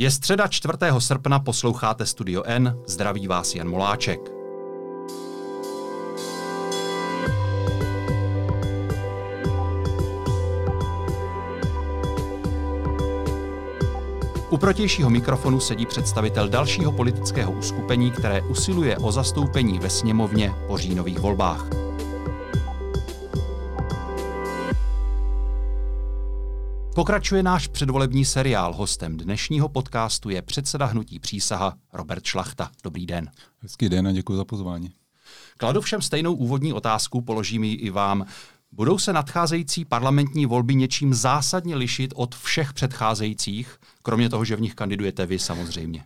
Je středa 4. srpna, posloucháte Studio N, zdraví vás Jan Moláček. U protějšího mikrofonu sedí představitel dalšího politického uskupení, které usiluje o zastoupení ve sněmovně po říjnových volbách. Pokračuje náš předvolební seriál. Hostem dnešního podcastu je předseda hnutí přísaha Robert Šlachta. Dobrý den. Hezký den a děkuji za pozvání. Kladu všem stejnou úvodní otázku, položím ji i vám. Budou se nadcházející parlamentní volby něčím zásadně lišit od všech předcházejících, kromě toho, že v nich kandidujete vy samozřejmě?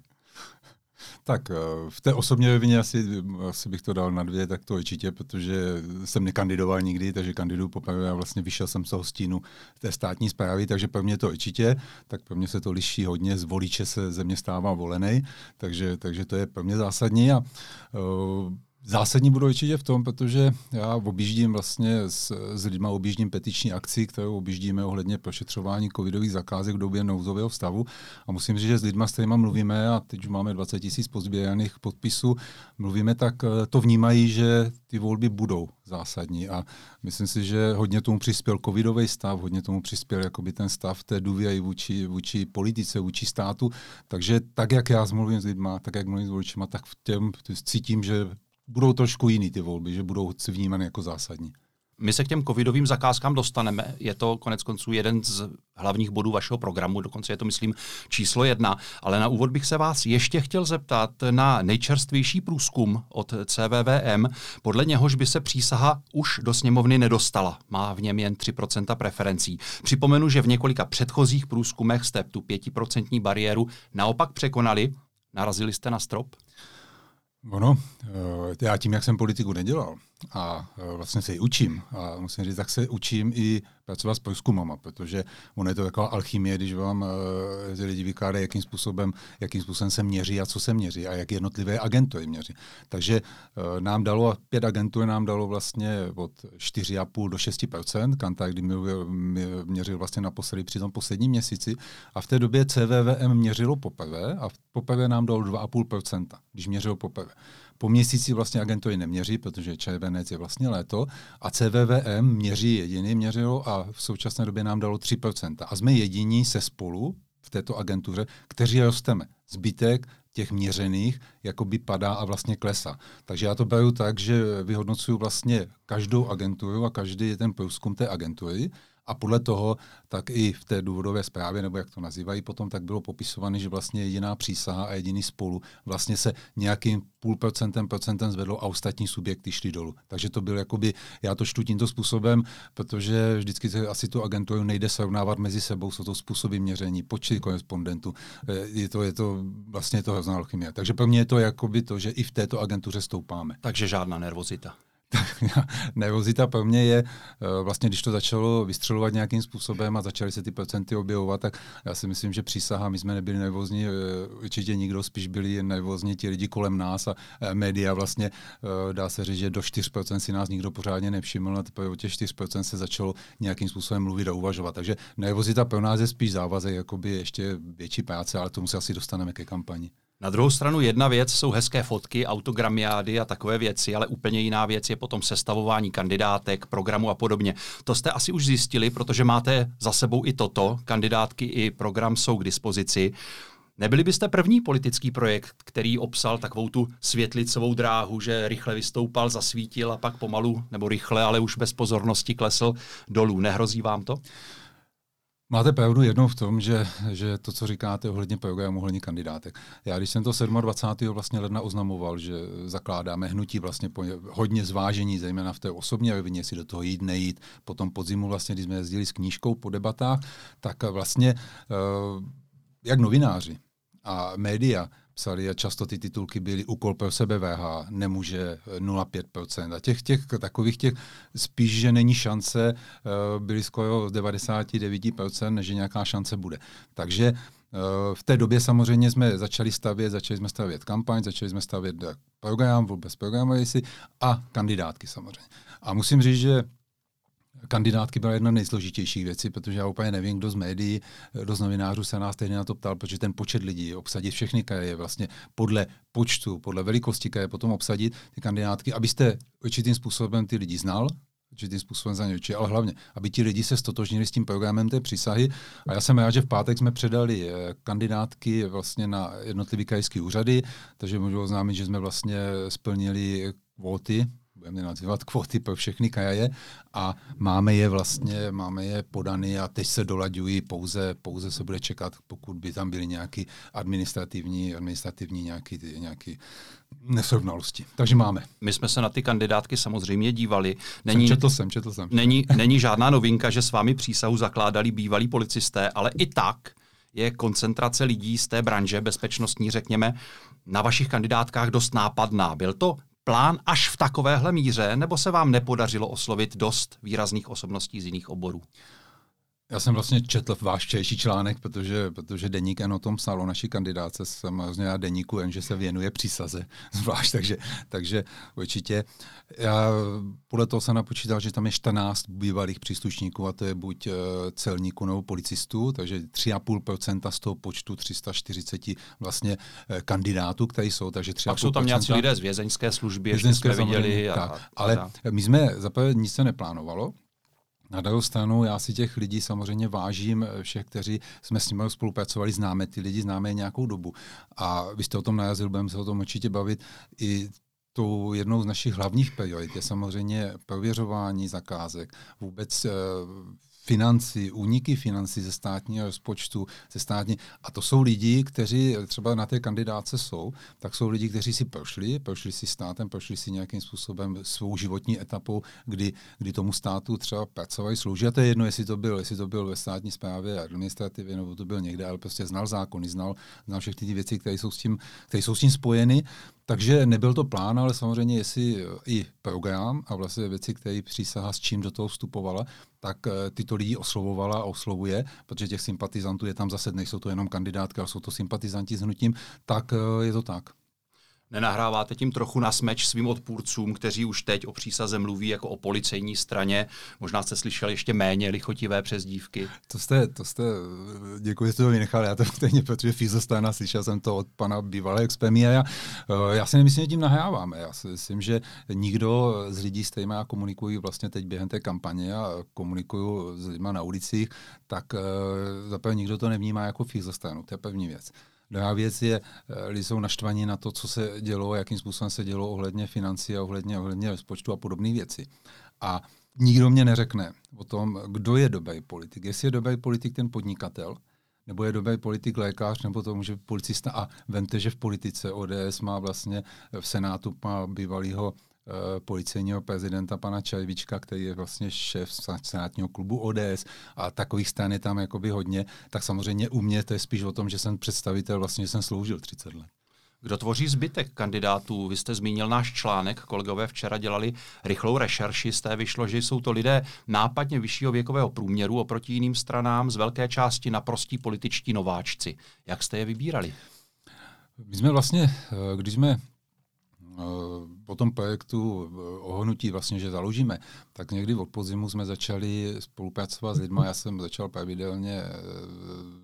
Tak eh, v té osobní rovině asi, asi bych to dal na dvě, tak to určitě, protože jsem nekandidoval nikdy, takže kandiduju poprvé a vlastně vyšel jsem z toho stínu té státní zprávy, takže pro mě to určitě, tak pro mě se to liší hodně, z voliče se země stává volený, takže, takže to je pro mě zásadní a uh, Zásadní budou určitě v tom, protože já objíždím vlastně s, s lidma objíždím petiční akci, kterou objíždíme ohledně prošetřování covidových zakázek v době nouzového stavu. A musím říct, že s lidma, s kterými mluvíme, a teď už máme 20 tisíc pozběraných podpisů, mluvíme, tak eh, to vnímají, že ty volby budou zásadní. A myslím si, že hodně tomu přispěl covidový stav, hodně tomu přispěl jakoby ten stav té důvěry vůči, vůči politice, vůči státu. Takže tak, jak já mluvím s lidma, tak jak mluvím s voličima, tak v těm cítím, že budou trošku jiný ty volby, že budou vnímány jako zásadní. My se k těm covidovým zakázkám dostaneme. Je to konec konců jeden z hlavních bodů vašeho programu, dokonce je to, myslím, číslo jedna. Ale na úvod bych se vás ještě chtěl zeptat na nejčerstvější průzkum od CVVM, podle něhož by se přísaha už do sněmovny nedostala. Má v něm jen 3% preferencí. Připomenu, že v několika předchozích průzkumech jste tu 5% bariéru naopak překonali. Narazili jste na strop? Ono, eh, já tím, jak jsem politiku nedělal a eh, vlastně se ji učím, a musím říct, tak se učím i pracovat s průzkumama, protože ono je to taková alchymie, když vám uh, lidi vykládají, jakým způsobem, jakým způsobem se měří a co se měří a jak jednotlivé agentury měří. Takže uh, nám dalo, pět agentur nám dalo vlastně od 4,5 do 6% Kantar, kdy měřil, měřil vlastně naposledy při tom posledním měsíci a v té době CVVM měřilo poprvé a poprvé nám dalo 2,5% když měřilo poprvé. Po měsíci vlastně agentury neměří, protože červenec je vlastně léto a CVVM měří jediný, měřilo a v současné době nám dalo 3%. A jsme jediní se spolu v této agentuře, kteří rosteme. Zbytek těch měřených jakoby padá a vlastně klesá. Takže já to beru tak, že vyhodnocuju vlastně každou agenturu a každý ten průzkum té agentury a podle toho, tak i v té důvodové zprávě, nebo jak to nazývají potom, tak bylo popisované, že vlastně jediná přísaha a jediný spolu vlastně se nějakým půl procentem, procentem zvedlo a ostatní subjekty šly dolů. Takže to byl jakoby, já to čtu tímto způsobem, protože vždycky se asi tu agenturu nejde srovnávat mezi sebou, jsou to způsoby měření, počty korespondentů, eh, je to, je to vlastně to hrozná alchymie. Takže pro mě je to jakoby to, že i v této agentuře stoupáme. Takže žádná nervozita. nervozita pro mě je, eh, vlastně když to začalo vystřelovat nějakým způsobem a začaly se ty procenty objevovat, tak já si myslím, že přísaha, my jsme nebyli nervózní, eh, určitě nikdo, spíš byli nervózní ti lidi kolem nás a eh, média vlastně, dá se říct, že do 4% si nás nikdo pořádně nevšiml a teprve o těch 4% se začalo nějakým způsobem mluvit a uvažovat. Takže nervozita pro nás je spíš závazek, jakoby ještě větší práce, ale tomu se asi dostaneme ke kampani. Na druhou stranu jedna věc jsou hezké fotky, autogramiády a takové věci, ale úplně jiná věc je potom sestavování kandidátek, programu a podobně. To jste asi už zjistili, protože máte za sebou i toto. Kandidátky i program jsou k dispozici. Nebyli byste první politický projekt, který obsal takovou tu světlicovou dráhu, že rychle vystoupal, zasvítil a pak pomalu, nebo rychle, ale už bez pozornosti klesl dolů. Nehrozí vám to? Máte pravdu jednou v tom, že, že to, co říkáte ohledně programu, ohledně kandidátek. Já, když jsem to 27. vlastně ledna oznamoval, že zakládáme hnutí vlastně po hodně zvážení, zejména v té osobní rovině, jestli do toho jít, nejít. Potom podzimu vlastně, když jsme jezdili s knížkou po debatách, tak vlastně uh, jak novináři a média psali a často ty titulky byly úkol pro sebe VH, nemůže 0,5%. A těch, těch takových těch spíš, že není šance, eh, byly skoro 99%, že nějaká šance bude. Takže eh, v té době samozřejmě jsme začali stavět, začali jsme stavět kampaň, začali jsme stavět program, vůbec programovací a kandidátky samozřejmě. A musím říct, že kandidátky byla jedna nejsložitějších věcí, protože já úplně nevím, kdo z médií, kdo z novinářů se nás tehdy na to ptal, protože ten počet lidí, obsadit všechny kraje, vlastně podle počtu, podle velikosti kraje potom obsadit ty kandidátky, abyste určitým způsobem ty lidi znal, určitým způsobem za ně ale hlavně, aby ti lidi se stotožnili s tím programem té přísahy. A já jsem rád, že v pátek jsme předali eh, kandidátky vlastně na jednotlivé krajské úřady, takže můžu oznámit, že jsme vlastně splnili kvóty budeme nazývat kvóty pro všechny kraje a máme je vlastně, máme je podaný a teď se dolaďují, pouze, pouze se bude čekat, pokud by tam byly nějaké administrativní, administrativní nějaký, nějaký nesrovnalosti. Takže máme. My jsme se na ty kandidátky samozřejmě dívali. Není, jsem četl jsem, četl jsem. Není, není žádná novinka, že s vámi přísahu zakládali bývalí policisté, ale i tak je koncentrace lidí z té branže bezpečnostní, řekněme, na vašich kandidátkách dost nápadná. Byl to plán až v takovéhle míře, nebo se vám nepodařilo oslovit dost výrazných osobností z jiných oborů? Já jsem vlastně četl váš včerejší článek, protože, protože Deník N o tom psal o naší kandidáce. Jsem vlastně já Deníku N, že se věnuje přísaze zvlášť, takže, takže určitě. Já podle toho jsem napočítal, že tam je 14 bývalých příslušníků a to je buď eh, celníků nebo policistů, takže 3,5% z toho počtu 340 vlastně eh, kandidátů, kteří jsou, takže 3,5%. Pak jsou tam nějací lidé z vězeňské služby, vězeňské jsme viděli. A, tak, ale a, my jsme zaprvé nic se neplánovalo, na druhou stranu já si těch lidí samozřejmě vážím, eh, všech, kteří jsme s nimi spolupracovali, známe ty lidi, známe je nějakou dobu. A vy jste o tom najazil, budeme se o tom určitě bavit. I tou jednou z našich hlavních priorit je samozřejmě prověřování zakázek, vůbec financí, úniky financí ze státního rozpočtu, ze státní. A to jsou lidi, kteří třeba na té kandidáce jsou, tak jsou lidi, kteří si prošli, prošli si státem, prošli si nějakým způsobem svou životní etapou, kdy, kdy tomu státu třeba pracovali, slouží. A to je jedno, jestli to byl, jestli to byl ve státní správě, administrativě, nebo to byl někde, ale prostě znal zákony, znal, znal všechny ty věci, které jsou s tím, které jsou s tím spojeny. Takže nebyl to plán, ale samozřejmě jestli i program a vlastně věci, které přísaha s čím do toho vstupovala, tak eh, tyto lidi oslovovala a oslovuje, protože těch sympatizantů je tam zase, nejsou to jenom kandidátky, ale jsou to sympatizanti s hnutím, tak eh, je to tak. Nenahráváte tím trochu na smeč svým odpůrcům, kteří už teď o přísaze mluví jako o policejní straně. Možná jste slyšel ještě méně lichotivé přezdívky. To jste, to jste, děkuji, že jste to vynechal. Já to stejně, protože Fízostána slyšel jsem to od pana bývalého expemia. Eh, já si nemyslím, že tím nahráváme. Já si myslím, že nikdo z lidí, s kterými já komunikuji vlastně teď během té kampaně a komunikuju s lidmi na ulicích, tak uh, zaprvé nikdo to nevnímá jako Fízostánu. To je první věc. Druhá věc je, eh, lidi jsou naštvaní na to, co se dělo, jakým způsobem se dělo ohledně financí a ohledně, ohledně rozpočtu a podobné věci. A nikdo mě neřekne o tom, kdo je dobrý politik. Jestli je dobrý politik ten podnikatel, nebo je dobrý politik lékař, nebo to může policista. A vemte, že v politice ODS má vlastně v Senátu má bývalého Eh, policejního prezidenta pana Čajvička, který je vlastně šéf senátního klubu ODS a takových stran je tam jakoby hodně, tak samozřejmě u mě to je spíš o tom, že jsem představitel, vlastně jsem sloužil 30 let. Kdo tvoří zbytek kandidátů? Vy jste zmínil náš článek, kolegové včera dělali rychlou rešerši, z té vyšlo, že jsou to lidé nápadně vyššího věkového průměru oproti jiným stranám, z velké části naprostí političtí nováčci. Jak jste je vybírali? My jsme vlastně, eh, když jsme Eh, po tom projektu eh, ohnutí vlastně, že založíme, tak někdy od podzimu jsme začali spolupracovat s lidmi. Já jsem začal pravidelně eh,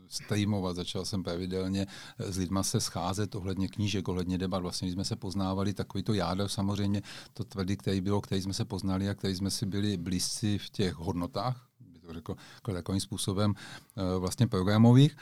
streamovat, začal jsem pravidelně s lidmi se scházet ohledně knížek, ohledně debat. Vlastně jsme se poznávali, takový to jádro samozřejmě, to tvrdý, který bylo, který jsme se poznali a který jsme si byli blízci v těch hodnotách, by to řekl takovým způsobem vlastně programových.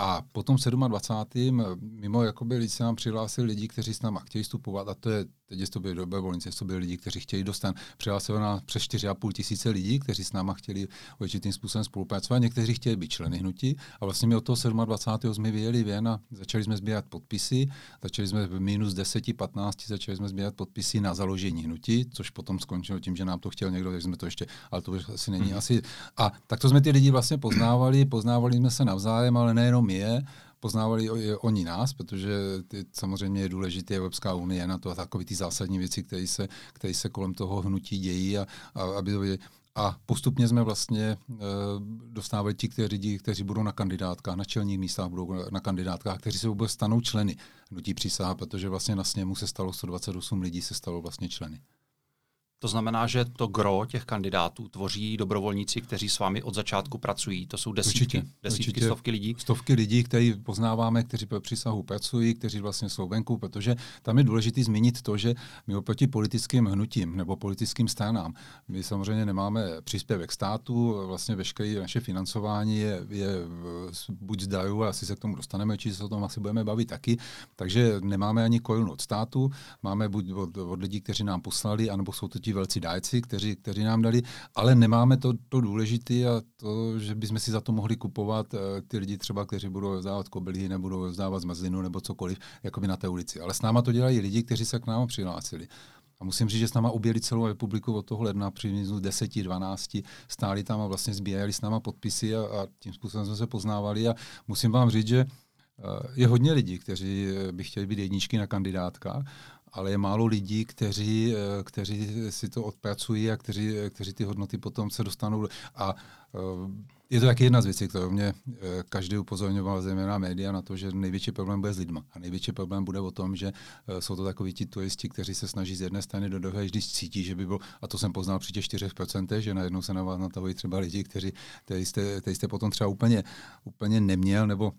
A potom 27. mimo jakoby lidi se nám přihlásili lidi, kteří s náma chtějí vstupovat, a to je Teď to byli dobrovolníci, to byli lidi, kteří chtěli dostat. Přihlásilo na přes 4,5 tisíce lidí, kteří s náma chtěli určitým způsobem spolupracovat. Někteří chtěli být členy hnutí. A vlastně my od toho 27. jsme vyjeli ven a začali jsme sbírat podpisy. Začali jsme v minus 10, 15, začali jsme sbírat podpisy na založení hnutí, což potom skončilo tím, že nám to chtěl někdo, takže jsme to ještě, ale to asi není hmm. asi. A tak to jsme ty lidi vlastně poznávali, poznávali jsme se navzájem, ale nejenom je, poznávali oni nás, protože ty, samozřejmě je důležité Evropská unie na to a takové ty zásadní věci, které se, které se kolem toho hnutí dějí a, a aby to a postupně jsme vlastně e, dostávali ti, kteří, kteří budou na kandidátkách, na čelních místách budou na kandidátkách, kteří se vůbec stanou členy hnutí přísaha, protože vlastně na sněmu se stalo 128 lidí, se stalo vlastně členy. To znamená, že to gro těch kandidátů tvoří dobrovolníci, kteří s vámi od začátku pracují. To jsou desítky, určitě, desítky určitě. stovky lidí. Stovky lidí, kteří poznáváme, kteří po přísahu pracují, kteří vlastně jsou venku, protože tam je důležité zmínit to, že my oproti politickým hnutím nebo politickým stranám, my samozřejmě nemáme příspěvek státu, vlastně veškeré naše financování je, je buď zdajů, asi se k tomu dostaneme, či se o tom asi budeme bavit taky, takže nemáme ani korunu od státu, máme buď od, od lidí, kteří nám poslali, anebo jsou to ti velcí dájci, kteří, kteří nám dali, ale nemáme to, to důležité a to, že bychom si za to mohli kupovat uh, ty lidi třeba, kteří budou vzdávat kobylí, nebudou vzdávat zmrzlinu nebo cokoliv, jako by na té ulici. Ale s náma to dělají lidi, kteří se k nám přihlásili. A musím říct, že s náma objeli celou republiku od toho ledna přibližně 10, 12, stáli tam a vlastně sbírali s náma podpisy a, a tím způsobem jsme se poznávali a musím vám říct, že eh, je hodně lidí, kteří by chtěli být jedničky na kandidátka ale je málo lidí, kteří, eh, kteří si to odpracují a kteří, kteří ty hodnoty potom se dostanou. A eh, je to taky jedna z věcí, kterou mě eh, každý upozorňoval, zejména média, na to, že největší problém bude s lidma. A největší problém bude o tom, že jsou to takoví ti turisti, kteří se snaží z jedné strany do druhé, když cítí, že by byl, a to jsem poznal při těch 4%, že najednou se na vás natahují třeba lidi, kteří, kteří, jste, kteří jste potom třeba úplně, úplně neměl, nebo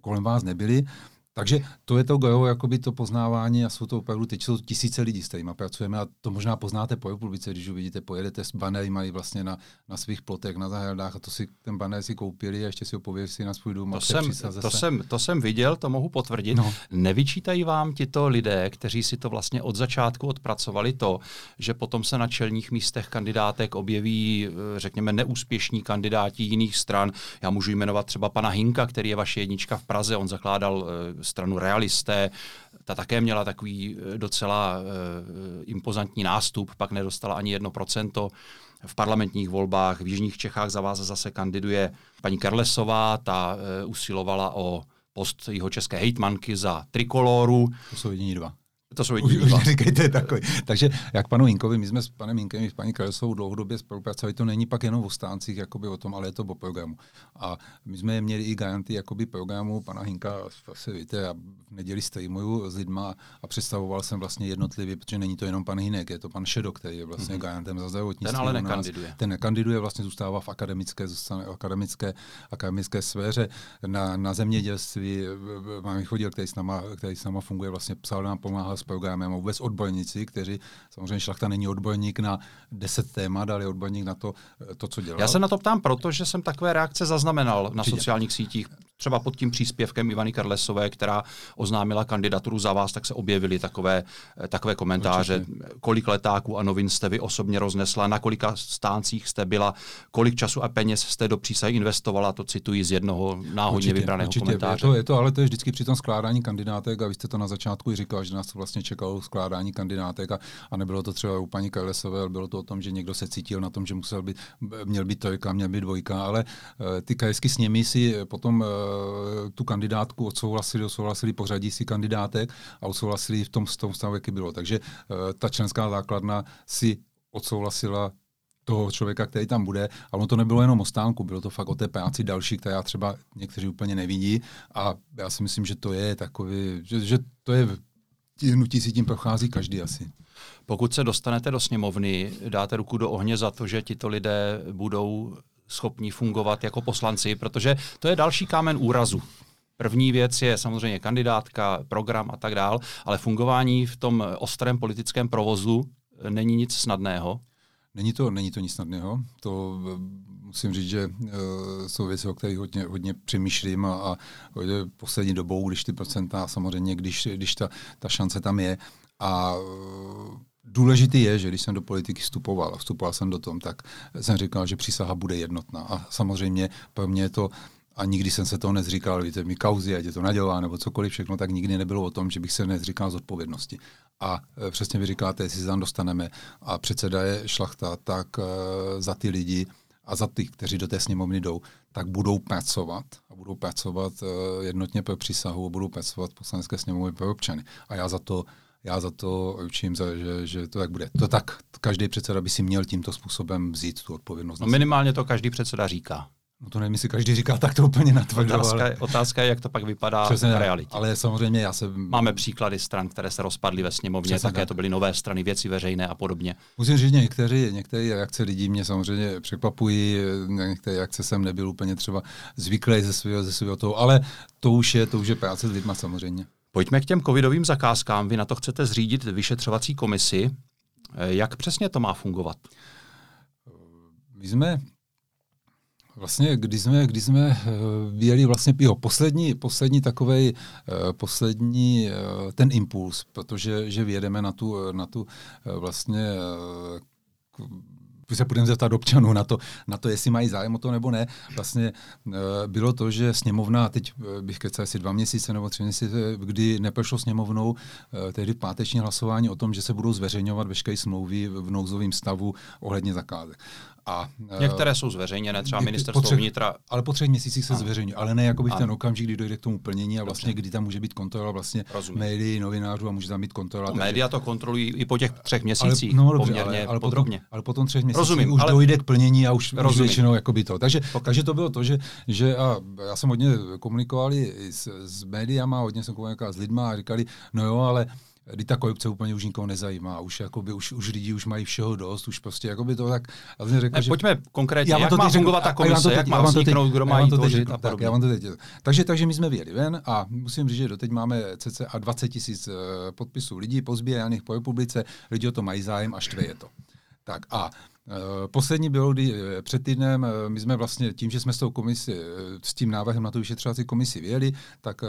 kolem vás nebyli, takže to je to geo, jakoby to poznávání a jsou to opravdu, teď jsou tisíce lidí, s kterými pracujeme a to možná poznáte po republice, když uvidíte, pojedete s banery, mají vlastně na, na svých plotech, na zahradách a to si ten banner si koupili a ještě si ho pověsí na svůj dům. To, jsem, to, jsem, to jsem viděl, to mohu potvrdit. No. Nevyčítají vám tito lidé, kteří si to vlastně od začátku odpracovali to, že potom se na čelních místech kandidátek objeví, eh, řekněme, neúspěšní kandidáti jiných stran. Já můžu jmenovat třeba pana Hinka, který je vaše jednička v Praze, on zakládal eh, stranu realisté, ta také měla takový eh, docela uh, impozantní nástup, pak nedostala ani jedno procento. V parlamentních volbách v Jižních Čechách za vás zase kandiduje paní Karlesová, ta uh, usilovala o post jeho české hejtmanky za trikoloru. To jsou jediní dva. To jsou jediní dva. Říkejte takový. Takže jak panu Inkovi, my jsme s panem Inkem i s paní Krajosovou dlouhodobě spolupracovali, to není pak jenom o stáncích jakoby o tom, ale je to o programu. A my jsme měli i garanty jakoby programu pana Hinka, asi víte, já v neděli streamuju s lidma a představoval jsem vlastně jednotlivě, protože není to jenom pan Hinek, je to pan Šedo, který je vlastně mm-hmm. garantem za zdravotnictví. Ten ale nekandiduje. Ten nekandiduje, vlastně zůstává v akademické, zůstane v akademické, akademické sféře. Na, na zemědělství mám chodil, který s, náma, který s náma funguje, vlastně psal nám, pomáhal s programem a vůbec odborníci, kteří, samozřejmě Šlachta není odborník na deset témat, ale je odborník na to, to co dělá. Já se na to ptám, protože jsem takové reakce zaznamenal na Přijde. sociálních sítích. Třeba pod tím příspěvkem Ivany Karlesové, která oznámila kandidaturu za vás, tak se objevily takové, takové komentáře, Určitě. kolik letáků a novin jste vy osobně roznesla, na kolika stáncích jste byla, kolik času a peněz jste do přísahy investovala, to cituji z jednoho náhodně určitě, vybraného určitě. komentáře. Je to, je to, ale to je vždycky při tom skládání kandidátek a vy jste to na začátku i říkal, že nás to vlastně čekalo skládání kandidátek a, a nebylo to třeba u paní Karlesové, ale bylo to o tom, že někdo se cítil na tom, že musel být, měl být trojka, měl být dvojka, ale uh, ty krajsky s nimi si potom uh, tu kandidátku odsouhlasili, odsouhlasili pořadí si kandidátek a odsouhlasili v tom, v tom stavu, jaký bylo. Takže uh, ta členská základna si odsouhlasila toho člověka, který tam bude. A ono to nebylo jenom o stánku, bylo to fakt o té práci další, která třeba někteří úplně nevidí. A já si myslím, že to je takový, že, že to je hnutí si tím prochází každý asi. Pokud se dostanete do sněmovny, dáte ruku do ohně za to, že tito lidé budou schopni fungovat jako poslanci, protože to je další kámen úrazu. První věc je samozřejmě kandidátka, program a tak dál, ale fungování v tom ostrém politickém provozu není nic snadného. Není to, není to nic snadného. To eh, musím říct, že uh, jsou věci, o kterých hodně, hodně přemýšlím a, a poslední dobou, když ty procenta, samozřejmě, když, když ta, ta šance tam je. A uh, Důležitý je, že když jsem do politiky vstupoval a vstupoval jsem do tom, tak jsem říkal, že přísaha bude jednotná. A samozřejmě pro mě to a nikdy jsem se toho nezříkal, víte, mi kauzy, ať je to nadělá nebo cokoliv všechno, tak nikdy nebylo o tom, že bych se nezříkal z odpovědnosti. A e, přesně vy říkáte, jestli se tam dostaneme a předseda je šlachta, tak e, za ty lidi a za ty, kteří do té sněmovny jdou, tak budou pracovat a budou pracovat e, jednotně pro přísahu a budou pracovat poslanecké sněmovny pro občany. A já za to já za to učím, že, že to tak bude. To tak každý předseda by si měl tímto způsobem vzít tu odpovědnost. No minimálně to každý předseda říká. No to nevím, jestli každý říká tak to úplně natvrdo. Otázka, ale... otázka je, jak to pak vypadá Přesně, v realitě. Ale samozřejmě já se... Máme příklady stran, které se rozpadly ve sněmovně, Přesně, také tak. to byly nové strany, věci veřejné a podobně. Musím říct, že někteří, některé reakce lidí mě samozřejmě překvapují, některé reakce jsem nebyl úplně třeba zvyklý ze svého, ze svého toho, ale to už je, to už je práce s lidma samozřejmě. Pojďme k těm covidovým zakázkám. Vy na to chcete zřídit vyšetřovací komisi. Jak přesně to má fungovat? My jsme Vlastně, když jsme, když jsme vyjeli vlastně jo, poslední, poslední takovej, eh, poslední eh, ten impuls, protože že vyjedeme na tu, na tu eh, vlastně se budeme zeptat občanů na to, na to, jestli mají zájem o to nebo ne. Vlastně bylo to, že sněmovna, teď bych kecal asi dva měsíce nebo tři měsíce, kdy neprošlo sněmovnou tehdy páteční hlasování o tom, že se budou zveřejňovat veškeré smlouvy v nouzovém stavu ohledně zakázek. A, Některé jsou zveřejněné, třeba ministerstvo třech, vnitra. Ale po třech měsících se zveřejňují, ale ne jako v ten okamžik, kdy dojde k tomu plnění a vlastně Dobře. kdy tam může být kontrola vlastně Rozumím. médií, novinářů a může tam být kontrola. No, takže... Média to kontrolují i po těch třech měsících ale, no, dobře, poměrně ale, ale podrobně. Potom, ale po tom třech měsících Rozumím, už ale... dojde k plnění a už, už většinou by to. Takže, takže to bylo to, že, že a já jsem hodně komunikoval s, s médiama, hodně jsem komunikoval s lidma a říkali, no jo, ale kdy ta korupce úplně už nikoho nezajímá, už, jakoby, už, už lidi už mají všeho dost, už prostě jakoby to tak... Já jsem řekl, ne, že, pojďme konkrétně, jak má fungovat ta komise, teď, jak má vzniknout, kdo má tvořit a tak, já vám to teď, takže, takže my jsme vyjeli ven a musím říct, že doteď máme cca 20 tisíc uh, podpisů lidí pozbíraných po republice, lidi o to mají zájem a štve je to. Tak a poslední bylo, kdy eh, před týdnem eh, my jsme vlastně tím, že jsme s tou komisi, s tím návrhem na tu vyšetřovací komisi vyjeli, tak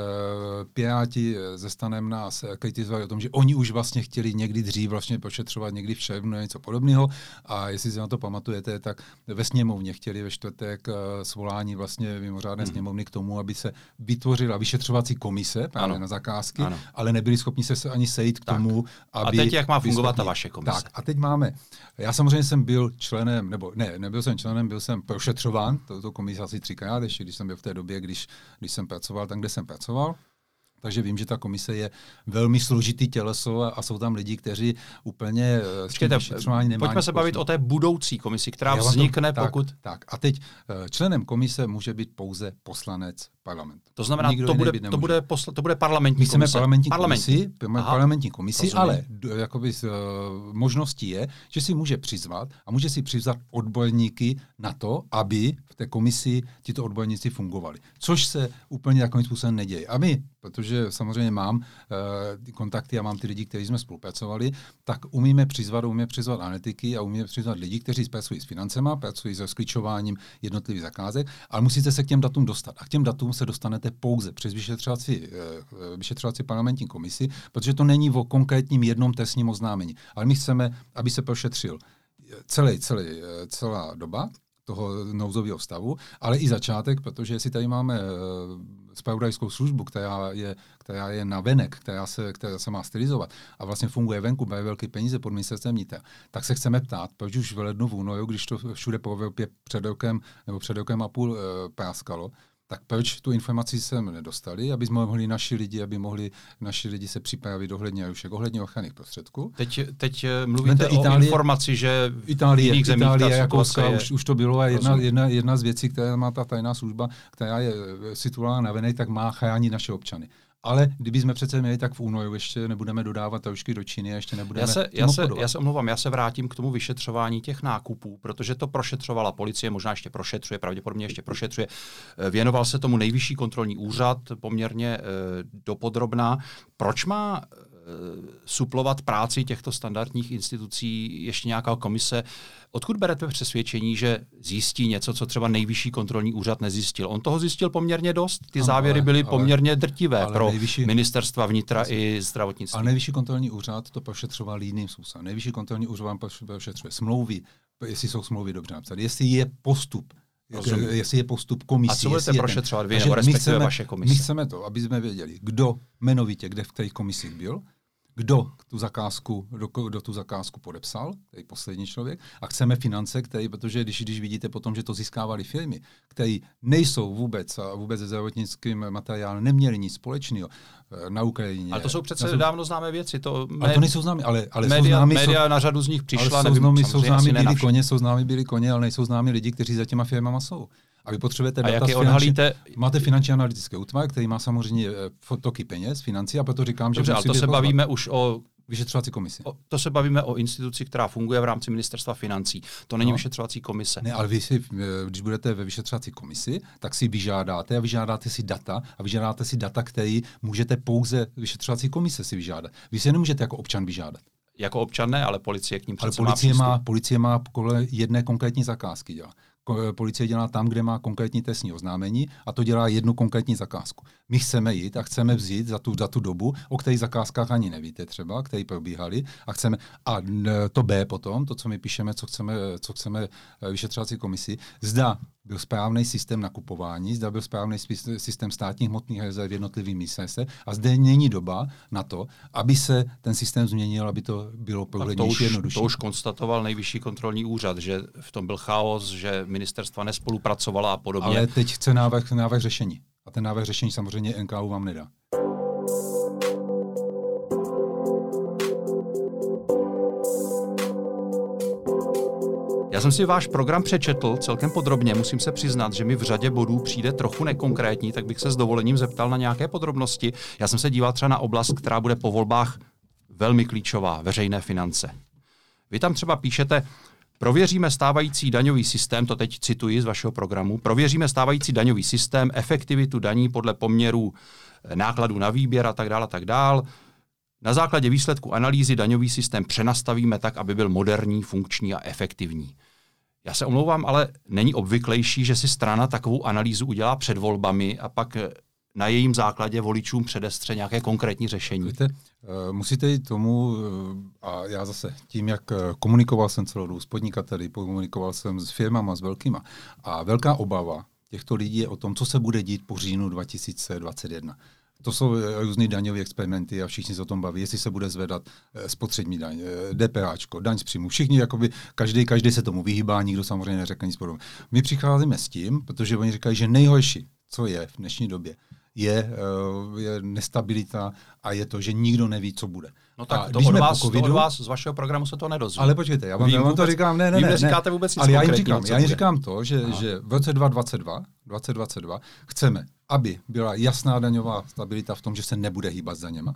Piráti ze stanem nás kritizovali o tom, že oni už vlastně chtěli někdy dřív vlastně pošetřovat někdy v červnu něco podobného. A jestli si na to pamatujete, tak ve sněmovně chtěli ve čtvrtek svolání vlastně mimořádné hmm. sněmovny k tomu, aby se vytvořila vyšetřovací komise právě ano. na zakázky, ano. ale nebyli schopni se ani sejít k tak. tomu, aby... A teď jak má fungovat ta vaše komise? Tak, a teď máme... Já samozřejmě jsem byl členem, nebo ne, nebyl jsem členem, byl jsem prošetřován, toto komise asi třikrát, ještě když jsem byl v té době, když, když jsem pracoval tam, kde jsem pracoval. Takže vím, že ta komise je velmi složitý těleso a, a jsou tam lidi, kteří úplně eh, Počkejte, Pojďme se bavit o té budoucí komisi, která vznikne, to, pokud... Tak, tak. A teď eh, členem komise může být pouze poslanec parlamentu. To znamená, Nikdo to bude, to, bude posla, to bude parlamentní My komise. parlamentní parlamentní. komisi, parlamentní komisi Rozumím. ale jakoby, uh, možností je, že si může přizvat a může si přizvat odborníky na to, aby v té komisi tito odborníci fungovali. Což se úplně takovým způsobem neděje. A my, protože samozřejmě mám uh, kontakty a mám ty lidi, kteří jsme spolupracovali, tak umíme přizvat, umíme přizvat analytiky a umíme přizvat lidi, kteří pracují s financema, pracují se sklíčováním jednotlivých zakázek, ale musíte se k těm datům dostat. A k těm datům se dostanete pouze přes vyšetřovací, uh, vyšetřovací parlamentní komisi, protože to není o konkrétním jednom trestním oznámení. Ale my chceme, aby se prošetřil celý, celý, celá doba, toho nouzového stavu, ale i začátek, protože jestli tady máme spravodajskou službu, která je, která je na venek, která se, která se má stylizovat a vlastně funguje venku, mají velké peníze pod ministerstvem vnitra, tak se chceme ptát, proč už v lednu v únoru, když to všude po Evropě před rokem nebo před rokem a půl e, práskalo, tak proč tu informaci sem nedostali, aby jsme mohli naši lidi, aby mohli naši lidi se připravit ohledně už ohledně ochranných prostředků. Teď, teď eh, mluvíte Itálie, o informaci, že Itálie, v jiných zemích Itálie, jako je... už, už to bylo a jedna, jedna, jedna z věcí, která má ta tajná služba, která je situována na venej, tak má chránit naše občany. Ale kdyby jsme přece měli, tak v únoru ještě nebudeme dodávat trošky do Číny a ještě nebudeme. Já se, já, se, já se omlouvám, já se vrátím k tomu vyšetřování těch nákupů, protože to prošetřovala policie, možná ještě prošetřuje, pravděpodobně ještě prošetřuje. Eh, věnoval se tomu nejvyšší kontrolní úřad poměrně e, dopodrobná. Proč má suplovat práci těchto standardních institucí ještě nějaká komise. Odkud berete přesvědčení, že zjistí něco, co třeba nejvyšší kontrolní úřad nezjistil? On toho zjistil poměrně dost. Ty závěry byly ale, poměrně drtivé ale pro nejvyšší, ministerstva vnitra i zdravotnictví. Ale nejvyšší kontrolní úřad to prošetřoval jiným způsobem. Nejvyšší kontrolní úřad vám prošetřuje smlouvy, jestli jsou smlouvy dobře napsané, jestli je postup Rozumím. jestli je postup komisí. A co budete prošetřovat vy, nebo respektive chceme, vaše komise? My chceme to, aby jsme věděli, kdo jmenovitě, kde v kterých komisích byl, kdo tu zakázku, kdo, kdo tu zakázku podepsal, který poslední člověk, a chceme finance, který, protože když, když vidíte potom, že to získávali firmy, které nejsou vůbec a vůbec se zdravotnickým materiálem neměli nic společného eh, na Ukrajině. Ale to jsou přece dávno známé věci. To, med... ale to nejsou známy, ale, ale média, jsou známy, média jsou, na řadu z nich přišla, ale jsou známy, jsou známy byli koně, jsou známy byli koně, ale nejsou známy lidi, kteří za těma firmama jsou. A vy potřebujete a data jak je odhalíte? Máte finanční analytické útvar, který má samozřejmě eh, toky peněz, financí, a proto říkám, Dobře, že ale to se bavíme už o vyšetřovací komisi. O, to se bavíme o instituci, která funguje v rámci ministerstva financí. To není no. vyšetřovací komise. Ne, ale vy si, eh, když budete ve vyšetřovací komisi, tak si vyžádáte a vyžádáte si data a vyžádáte si data, které můžete pouze vyšetřovací komise si vyžádat. Vy si nemůžete jako občan vyžádat. Jako občan ne, ale policie k ním ale policie má, má, policie má jedné konkrétní zakázky dělat policie dělá tam, kde má konkrétní trestní oznámení a to dělá jednu konkrétní zakázku. My chceme jít a chceme vzít za tu, za tu dobu, o kterých zakázkách ani nevíte třeba, které probíhaly a chceme, a to B potom, to, co my píšeme, co chceme, co chceme eh, vyšetřovací komisi, zda byl správný systém nakupování, zda byl správný systém státních hmotných rezerv jednotlivými se a zde není doba na to, aby se ten systém změnil, aby to bylo průhlednější, jednodušší. To už konstatoval nejvyšší kontrolní úřad, že v tom byl chaos, že ministerstva nespolupracovala a podobně. Ale teď chce návrh, návrh řešení. A ten návrh řešení samozřejmě NKU vám nedá. Jsem si váš program přečetl celkem podrobně, musím se přiznat, že mi v řadě bodů přijde trochu nekonkrétní, tak bych se s dovolením zeptal na nějaké podrobnosti. Já jsem se díval třeba na oblast, která bude po volbách velmi klíčová, veřejné finance. Vy tam třeba píšete, Prověříme stávající daňový systém, to teď cituji z vašeho programu, prověříme stávající daňový systém, efektivitu daní podle poměrů eh, nákladů na výběr a tak dále, a tak dále. Na základě výsledku analýzy daňový systém přenastavíme tak, aby byl moderní, funkční a efektivní. Já se omlouvám, ale není obvyklejší, že si strana takovou analýzu udělá před volbami a pak eh, na jejím základě voličům předestře nějaké konkrétní řešení. Víte, eh, musíte jít tomu, eh, a já zase tím, jak komunikoval jsem celou dobu s podnikateli, komunikoval jsem s firmama, s velkýma, a velká obava těchto lidí je o tom, co se bude dít po říjnu 2021. To jsou eh, různé daňové experimenty a všichni se o tom baví, jestli se bude zvedat eh, spotřební daň, DPH, eh, daň z příjmu. Všichni, jakoby, každý, každý se tomu vyhýbá, nikdo samozřejmě neřekne nic podobného. My přicházíme s tím, protože oni říkají, že nejhorší, co je v dnešní době, je, je nestabilita a je to, že nikdo neví, co bude. No tak a to od, vás, covidu, to od vás z vašeho programu se to nedozví. Ale počkejte, já vám, já vám to říkám, ne, ne, ne. ne vůbec nic ale já jim říkám, já jim říkám to, že, že v roce 2022, 2022 chceme, aby byla jasná daňová stabilita v tom, že se nebude hýbat s daněma.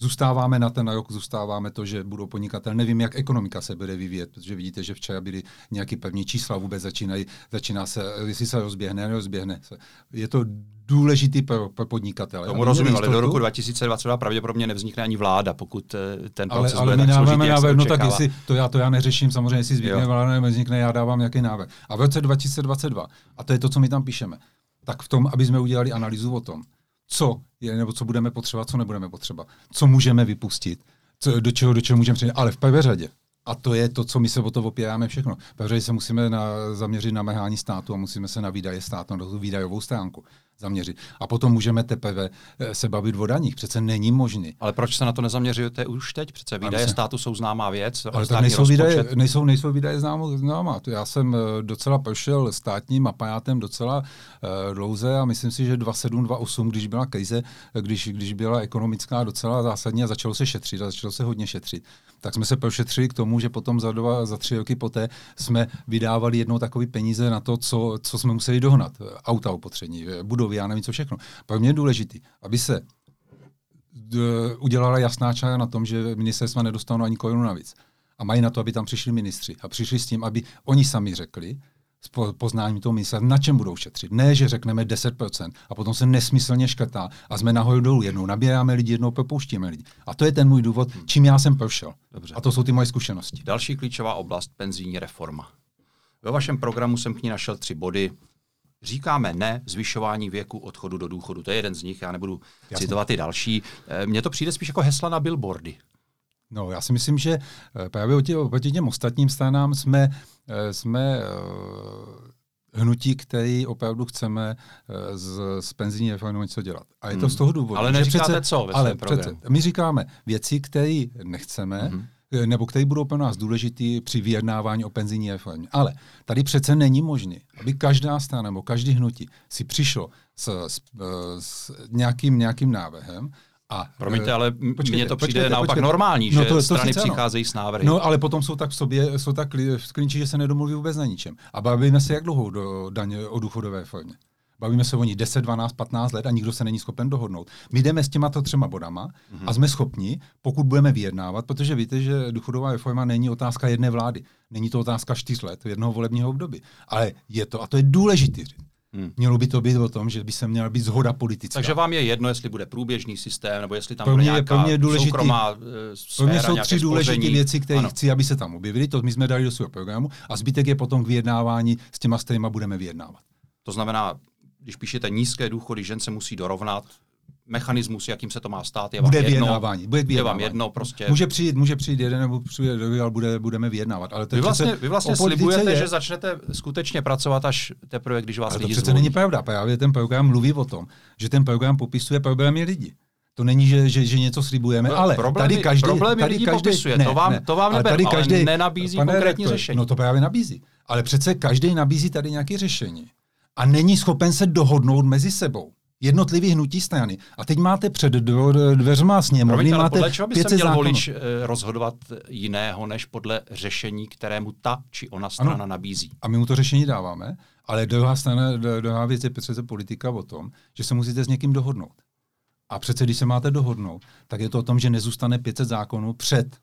Zůstáváme na ten rok, zůstáváme to, že budou podnikatel. Nevím, jak ekonomika se bude vyvíjet, protože vidíte, že včera byly nějaké první čísla, vůbec začínají, začíná se, jestli se rozběhne, nerozběhne se. Je to důležitý pro, pro podnikatele. Tomu rozumím, ale do roku 2022 pravděpodobně nevznikne ani vláda, pokud eh, ten proces ale, ale bude my tak složitý, návrh, no tak jestli, to já, to já neřeším, samozřejmě, jestli zvykne vláda nevznikne, já dávám nějaký návrh. A v roce 2022, a to je to, co my tam píšeme, tak v tom, aby jsme udělali analýzu o tom, co je, nebo co budeme potřebovat, co nebudeme potřebovat, co můžeme vypustit, co, do čeho, do čeho můžeme přijít, ale v prvé řadě. A to je to, co my se o to opíráme všechno. Řadě se musíme na, zaměřit na mehání státu a musíme se na výdaje státu, na tu výdajovou stránku zaměřit. A potom můžeme teprve eh, se bavit o daních. Přece není možný. Ale proč se na to nezaměřujete už teď? Přece výdaje se... státu jsou známá věc. Ale to nejsou výdaje, nejsou, nejsou výdaje známá. známá. To já jsem eh, docela prošel státním aparátem docela uh, dlouze a myslím si, že 27, 28, když byla krize, když, když byla ekonomická docela zásadní a začalo se šetřit a začalo se hodně šetřit, tak jsme se prošetřili k tomu, že potom za dva, za tři roky poté jsme vydávali jednou takový peníze na to, co, co jsme museli dohnat. Auta opotření, budovy, já nevím co všechno. Pro mě je důležité, aby se udělala jasná čára na tom, že ministerstva nedostanou ani korunu navíc. A mají na to, aby tam přišli ministři. A přišli s tím, aby oni sami řekli, s poznáním toho ministerstva, na čem budou šetřit. Ne, že řekneme 10% a potom se nesmyslně škrtá a jsme nahoru dolů. Jednou nabíráme lidi, jednou propouštíme lidi. A to je ten můj důvod, hmm. čím já jsem prošel. Dobře. A to jsou ty moje zkušenosti. Další klíčová oblast, penzijní reforma. Ve vašem programu jsem k ní našel tři body. Říkáme ne zvyšování věku odchodu do důchodu. To je jeden z nich, já nebudu Jasně. citovat ty další. Eh, mně to přijde spíš jako hesla na billboardy. No, já si myslím, že eh, právě oproti těm ostatním stranám jsme, eh, jsme hnutí, který opravdu chceme z, z penzijní reformy něco dělat. A je to hmm. z toho důvodu. Ale neříkáte přece, co ve ale přece, my říkáme věci, které nechceme, hmm nebo které budou pro nás důležitý při vyjednávání o penzijní reformě. Ale tady přece není možné, aby každá strana nebo každý hnutí si přišlo s, s, s nějakým, nějakým návrhem A, Promiňte, ale mně to přijde počkejte, naopak počkejte. normální, no že to, to strany přicházejí s návrhy. No, ale potom jsou tak v sobě, jsou tak v klinči, že se nedomluví vůbec na ničem. A bavíme se jak dlouho do daně o důchodové formě. Bavíme se o ní 10, 12, 15 let a nikdo se není schopen dohodnout. My jdeme s těmato třema bodama mm-hmm. a jsme schopni, pokud budeme vyjednávat, protože víte, že důchodová reforma není otázka jedné vlády, není to otázka čtyř let, jednoho volebního období, ale je to, a to je důležitý Hmm. Mělo by to být o tom, že by se měla být zhoda politická. Takže vám je jedno, jestli bude průběžný systém, nebo jestli tam pro mě, bude nějaká pro mě důležitý, soukromá sféra, Pro mě jsou tři důležité věci, které chci, aby se tam objevily. To my jsme dali do svého programu a zbytek je potom k vyjednávání s těma, s kterýma budeme vyjednávat. To znamená, když píšete nízké důchody, žen se musí dorovnat, mechanismus, jakým se to má stát, je vám bude jedno. Vyjednávání, bude vyjednávání. Je vám jedno prostě. Může přijít, může přijít jeden nebo přijít druhý, ale bude, budeme vyjednávat. Ale to vy vlastně, vy vlastně slibujete, je, že začnete skutečně pracovat až teprve, když vás ale lidi to přece zvolí. není pravda. Právě ten program mluví o tom, že ten program popisuje problémy lidí. To není, že, že, že něco slibujeme, no, ale problémy, tady každý... Problémy tady lidí každý, popisuje, ne, to vám, ne, to vám neber, tady každý, ale nenabízí pane konkrétní rektor, řešení. No to právě nabízí. Ale přece každý nabízí tady nějaké řešení. A není schopen se dohodnout mezi sebou jednotlivý hnutí strany. A teď máte před dveřma sněmovny, Promiňte, máte podle čeho by se měl zákonů. volič eh, rozhodovat jiného, než podle řešení, kterému ta či ona strana ano. nabízí? A my mu to řešení dáváme, ale druhá, strana, druhá věc je přece politika o tom, že se musíte s někým dohodnout. A přece, když se máte dohodnout, tak je to o tom, že nezůstane 500 zákonů před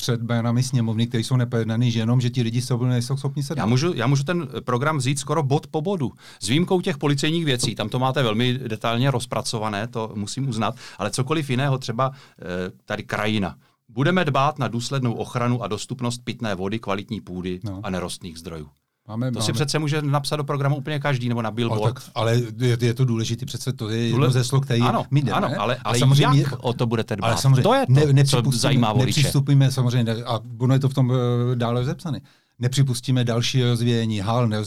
před branami sněmovny, které jsou nepojednané, že jenom, že ti lidi jsou, nejsou schopni se já můžu, já můžu ten program vzít skoro bod po bodu. S výjimkou těch policejních věcí, tam to máte velmi detailně rozpracované, to musím uznat, ale cokoliv jiného, třeba eh, tady krajina. Budeme dbát na důslednou ochranu a dostupnost pitné vody, kvalitní půdy no. a nerostných zdrojů. Máme, to máme. si přece může napsat do programu úplně každý, nebo na billboard. Ale, tak, ale je, je to důležité, přece to je jedno ze slov, který ano, my jdeme. Ano, ale, ale samozřejmě, jak o to budete dbát? Ale samozřejmě, to je to, ne, co zajímá voliče. Nepřistupíme samozřejmě, a ono je to v tom uh, dále vzepsané. Nepřipustíme další rozvíjení hal, ne,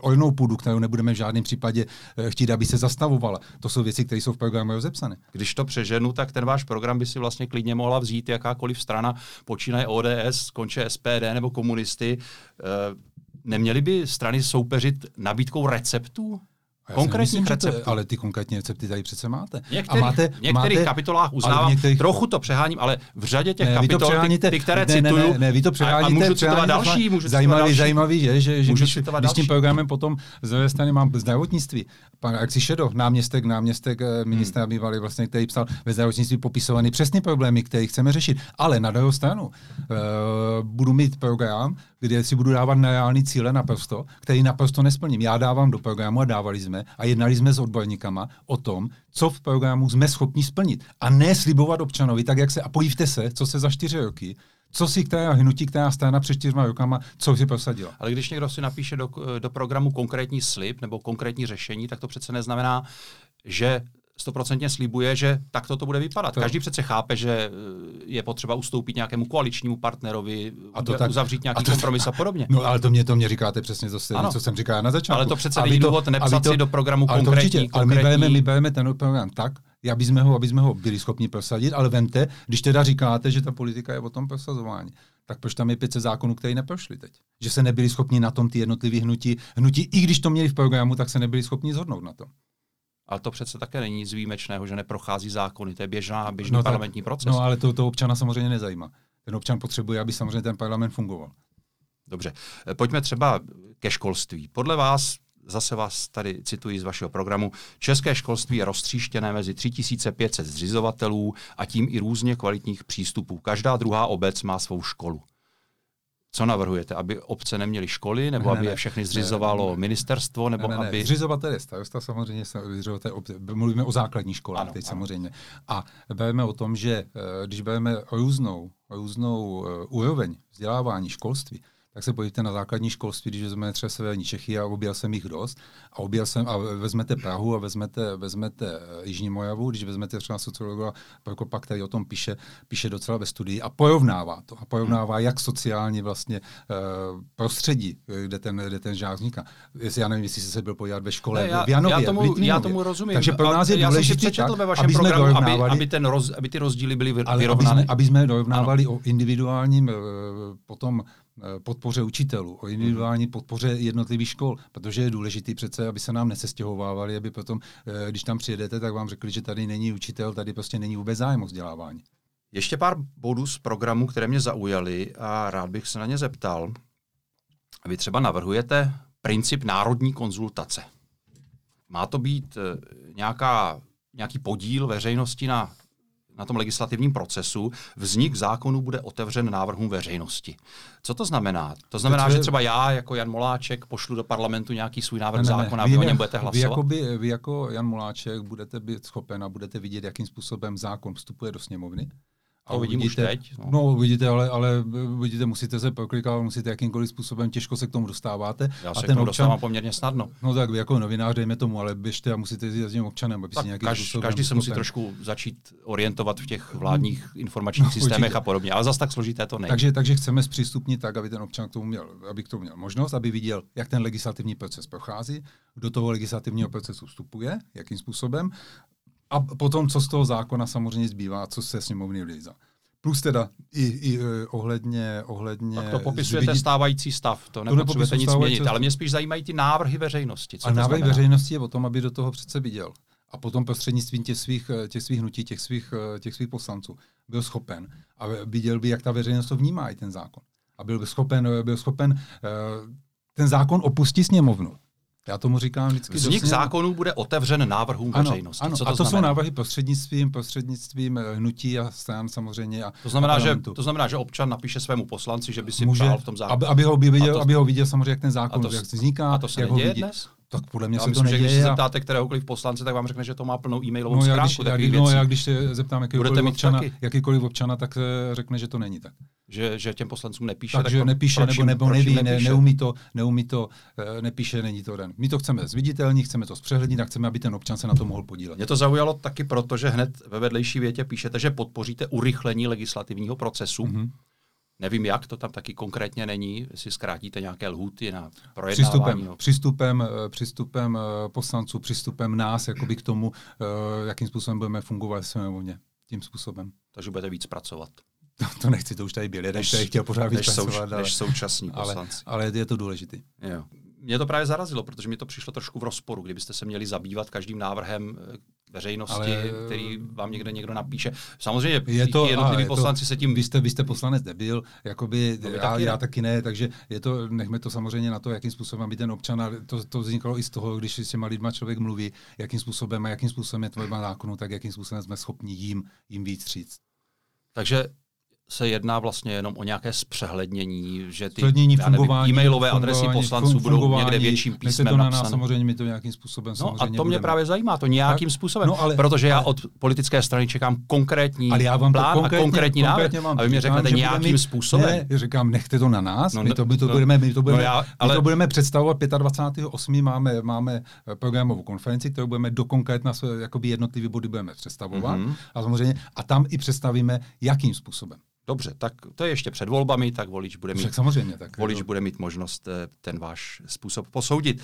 ojnou půdu, kterou nebudeme v žádném případě uh, chtít, aby se zastavovala. To jsou věci, které jsou v programu rozepsané. Když to přeženu, tak ten váš program by si vlastně klidně mohla vzít jakákoliv strana, počínaje ODS, konče SPD nebo komunisty. Neměly by strany soupeřit nabídkou receptů? Konkrétních receptů. ale ty konkrétní recepty tady přece máte. Některých, a máte, v některých máte, kapitolách uznávám, některých, trochu to přeháním, ale v řadě těch ne, kapitol, ty, ty, které ne, cituju, ne, ne, ne, vy to přeháníte, a, a můžu citovat další, můžu zajímavý, další. zajímavý je, že, že když, když s tím programem potom z druhé strany mám zdravotnictví. Pan Axi Šedo, náměstek, náměstek eh, ministra hmm. bývalý, vlastně, který psal ve zdravotnictví popisovaný přesně problémy, které chceme řešit. Ale na druhou stranu uh, budu mít program, kde si budu dávat nereální cíle naprosto, který naprosto nesplním. Já dávám do programu a dávali jsme a jednali jsme s odborníkama o tom, co v programu jsme schopni splnit. A ne slibovat občanovi, tak jak se, a pojďte se, co se za čtyři roky, co si která hnutí, která strana před čtyřma rokama, co si prosadila. Ale když někdo si napíše do, do programu konkrétní slib nebo konkrétní řešení, tak to přece neznamená, že stoprocentně slibuje, že takto to bude vypadat. To. Každý přece chápe, že eh, je potřeba ustoupit nějakému koaličnímu partnerovi, a to tak, uzavřít nějaký a to, kompromis a podobně. No ale to mě, to mě říkáte přesně to, stejné, co jsem říkal na začátku. Ale to přece není důvod nepsat to, si do programu ale konkrétní, určitě, konkrétní... Ale my bereme, my bereme ten program tak, aby jsme, ho, aby jsme ho byli schopni prosadit, ale vemte, když teda říkáte, že ta politika je o tom prosazování, tak proč tam je 500 zákonů, které neprošly teď? Že se nebyli schopni na tom ty jednotlivé hnutí, hnutí, i když to měli v programu, tak se nebyli schopni zhodnout na tom. Ale to přece také není nic výjimečného, že neprochází zákony. To je běžná, běžný no parlamentní proces. No ale to, to občana samozřejmě nezajímá. Ten občan potřebuje, aby samozřejmě ten parlament fungoval. Dobře. Pojďme třeba ke školství. Podle vás, zase vás tady cituji z vašeho programu, české školství je roztříštěné mezi 3500 zřizovatelů a tím i různě kvalitních přístupů. Každá druhá obec má svou školu. Co navrhujete? Aby obce neměly školy, nebo ne, aby je všechny zřizovalo ne, ne, ministerstvo, nebo ne, ne, aby... Zřizovatel je starosta samozřejmě, zřizovatel obce. mluvíme o základní školách ano, teď ano. samozřejmě. A bereme o tom, že eh, když bereme různou, různou eh, úroveň vzdělávání školství, tak se podívejte na základní školství, když vezmeme třeba severní Čechy a objel jsem jich dost, a objel jsem, a vezmete Prahu a vezmete, vezmete eh, Jižní Moravu, když vezmete třeba sociologa Prokopa, který o tom píše, píše docela ve studii a porovnává to. A porovnává, hmm. jak sociálně vlastně uh, prostředí, kde ten, kde ten žák vzniká. Jestli já nevím, jestli jsi se byl podívat ve škole ne, já, v Janově, já tomu, já tomu rozumím. Takže pro nás je důležité, ve vašem aby, programu, aby, aby, ten roz, aby ty rozdíly byly vyrovnány. Aby jsme, aby jsme dorovnávali ano. o individuálním potom eh, podpoře učitelů, o individuální podpoře jednotlivých škol, protože je důležité přece, aby se nám nesestěhovávali, aby potom, eh, když tam přijedete, tak vám řekli, že tady není učitel, tady prostě není vůbec zájem o vzdělávání. Ještě pár bodů z programu, které mě zaujaly a rád bych se na ně zeptal. Vy třeba navrhujete princip národní konzultace. Má to být eh, nějaká, nějaký podíl veřejnosti na, na tom legislativním procesu. Vznik zákonu bude otevřen návrhům veřejnosti. Co to znamená? To znamená, to, že třeba já jako Jan Moláček pošlu do parlamentu nějaký svůj návrh ne, ne, zákona a vy, vy o něm budete hlasovat? Vy jako, by, vy jako Jan Moláček budete být schopen a budete vidět, jakým způsobem zákon vstupuje do sněmovny a to vidím uvidíte, už teď. No. no, vidíte, ale, ale vidíte, musíte se proklikávat, musíte jakýmkoliv způsobem, těžko se k tomu dostáváte. Já se a ten k tomu občan, poměrně snadno. No tak vy jako novinář, dejme tomu, ale běžte a musíte jít s tím občanem, aby tak si nějaký kaž, Každý se musí trošku začít orientovat v těch vládních informačních no, systémech určitě. a podobně, ale zase tak složité to není. Takže, takže chceme zpřístupnit tak, aby ten občan k tomu měl, aby k tomu měl možnost, aby viděl, jak ten legislativní proces prochází, do toho legislativního procesu vstupuje, jakým způsobem, a potom, co z toho zákona samozřejmě zbývá, co se sněmovny vlízá. Plus teda i, i uh, ohledně, ohledně... Tak to popisujete zvidit... stávající stav, to nepotřebujete nic měnit, ale mě spíš zajímají ty návrhy veřejnosti. Co a návrhy veřejnosti je o tom, aby do toho přece viděl. A potom prostřednictvím těch svých, eh, těch svých hnutí, těch svých, eh, těch svých poslanců byl schopen a viděl by, jak ta veřejnost to vnímá i ten zákon. A byl by schopen, byl schopen ten zákon opustit sněmovnu já tomu říkám vždycky. Vznik dosně... zákonů bude otevřen návrhům ano, veřejnosti. Ano, Co to a to znamená? jsou návrhy prostřednictvím, prostřednictvím eh, hnutí a stran samozřejmě. A to, znamená, že, to znamená, že občan napíše svému poslanci, že by si Může, přál v tom zákonu. Aby, aby, ho viděl, to, aby ho viděl samozřejmě, jak ten zákon to, jak vzniká. A to se jak ho vidí. dnes? Tak podle mě já se myslím, to neděje. Že když se zeptáte kteréhokoliv poslance, tak vám řekne, že to má plnou e-mailovou no, schránku. Já když, já, no, já když se zeptám jakýkoliv občana, jakýkoliv občana, tak eh, řekne, že to není tak. Že, že těm poslancům nepíše. Takže tak nepíše, proč, nebo, nebo neví, ne, neumí to, neumí to, uh, nepíše, není to den. My to chceme zviditelnit, chceme to zpřehlednit a chceme, aby ten občan se na to mohl podílet. Mě to zaujalo taky proto, že hned ve vedlejší větě píšete, že podpoříte urychlení legislativního procesu. Mm-hmm Nevím, jak to tam taky konkrétně není, jestli zkrátíte nějaké lhuty na projednávání. Přístupem, no. přístupem, eh, přístupem eh, poslanců, přístupem nás jakoby k tomu, eh, jakým způsobem budeme fungovat sněmovně. Tím způsobem. Takže budete víc pracovat. To, to nechci, to už tady byl jeden, který chtěl pořád víc pracovat. Souč, ale, než současní poslanci. Ale, ale je to důležité. Mě to právě zarazilo, protože mi to přišlo trošku v rozporu, kdybyste se měli zabývat každým návrhem eh, veřejnosti, Ale... který vám někde někdo napíše. Samozřejmě je to, jednotliví poslanci to, se tím... Vy jste, vy jste poslanec nebyl, jakoby, no, já, taky já taky ne, takže je to, nechme to samozřejmě na to, jakým způsobem, aby ten občan, to, to vzniklo i z toho, když s těma lidma člověk mluví, jakým způsobem a jakým způsobem je tvoje zákonu, tak jakým způsobem jsme schopni jim, jim víc říct. Takže se jedná vlastně jenom o nějaké zpřehlednění, že ty fungování, e-mailové adresy poslanců budou někde větším písmem to na nás, samozřejmě my to nějakým způsobem No a to mě budeme. právě zajímá, to nějakým tak, způsobem, no, ale, protože já od politické strany čekám konkrétní ale já vám plán konkrétně, a konkrétní návrh, a vy mi řeknete nějakým mít, způsobem. Ne, říkám, nechte to na nás, no, my to, my to, no, budeme, my to budeme, no já, ale, my to budeme představovat 25.8. máme, máme eh, programovou konferenci, kterou budeme do konkrétna jakoby jednotlivý body budeme představovat mm-hmm. a samozřejmě a tam i představíme, jakým způsobem. Dobře, tak to je ještě před volbami, tak volič bude mít, tak samozřejmě, tak volič bude mít možnost eh, ten váš způsob posoudit.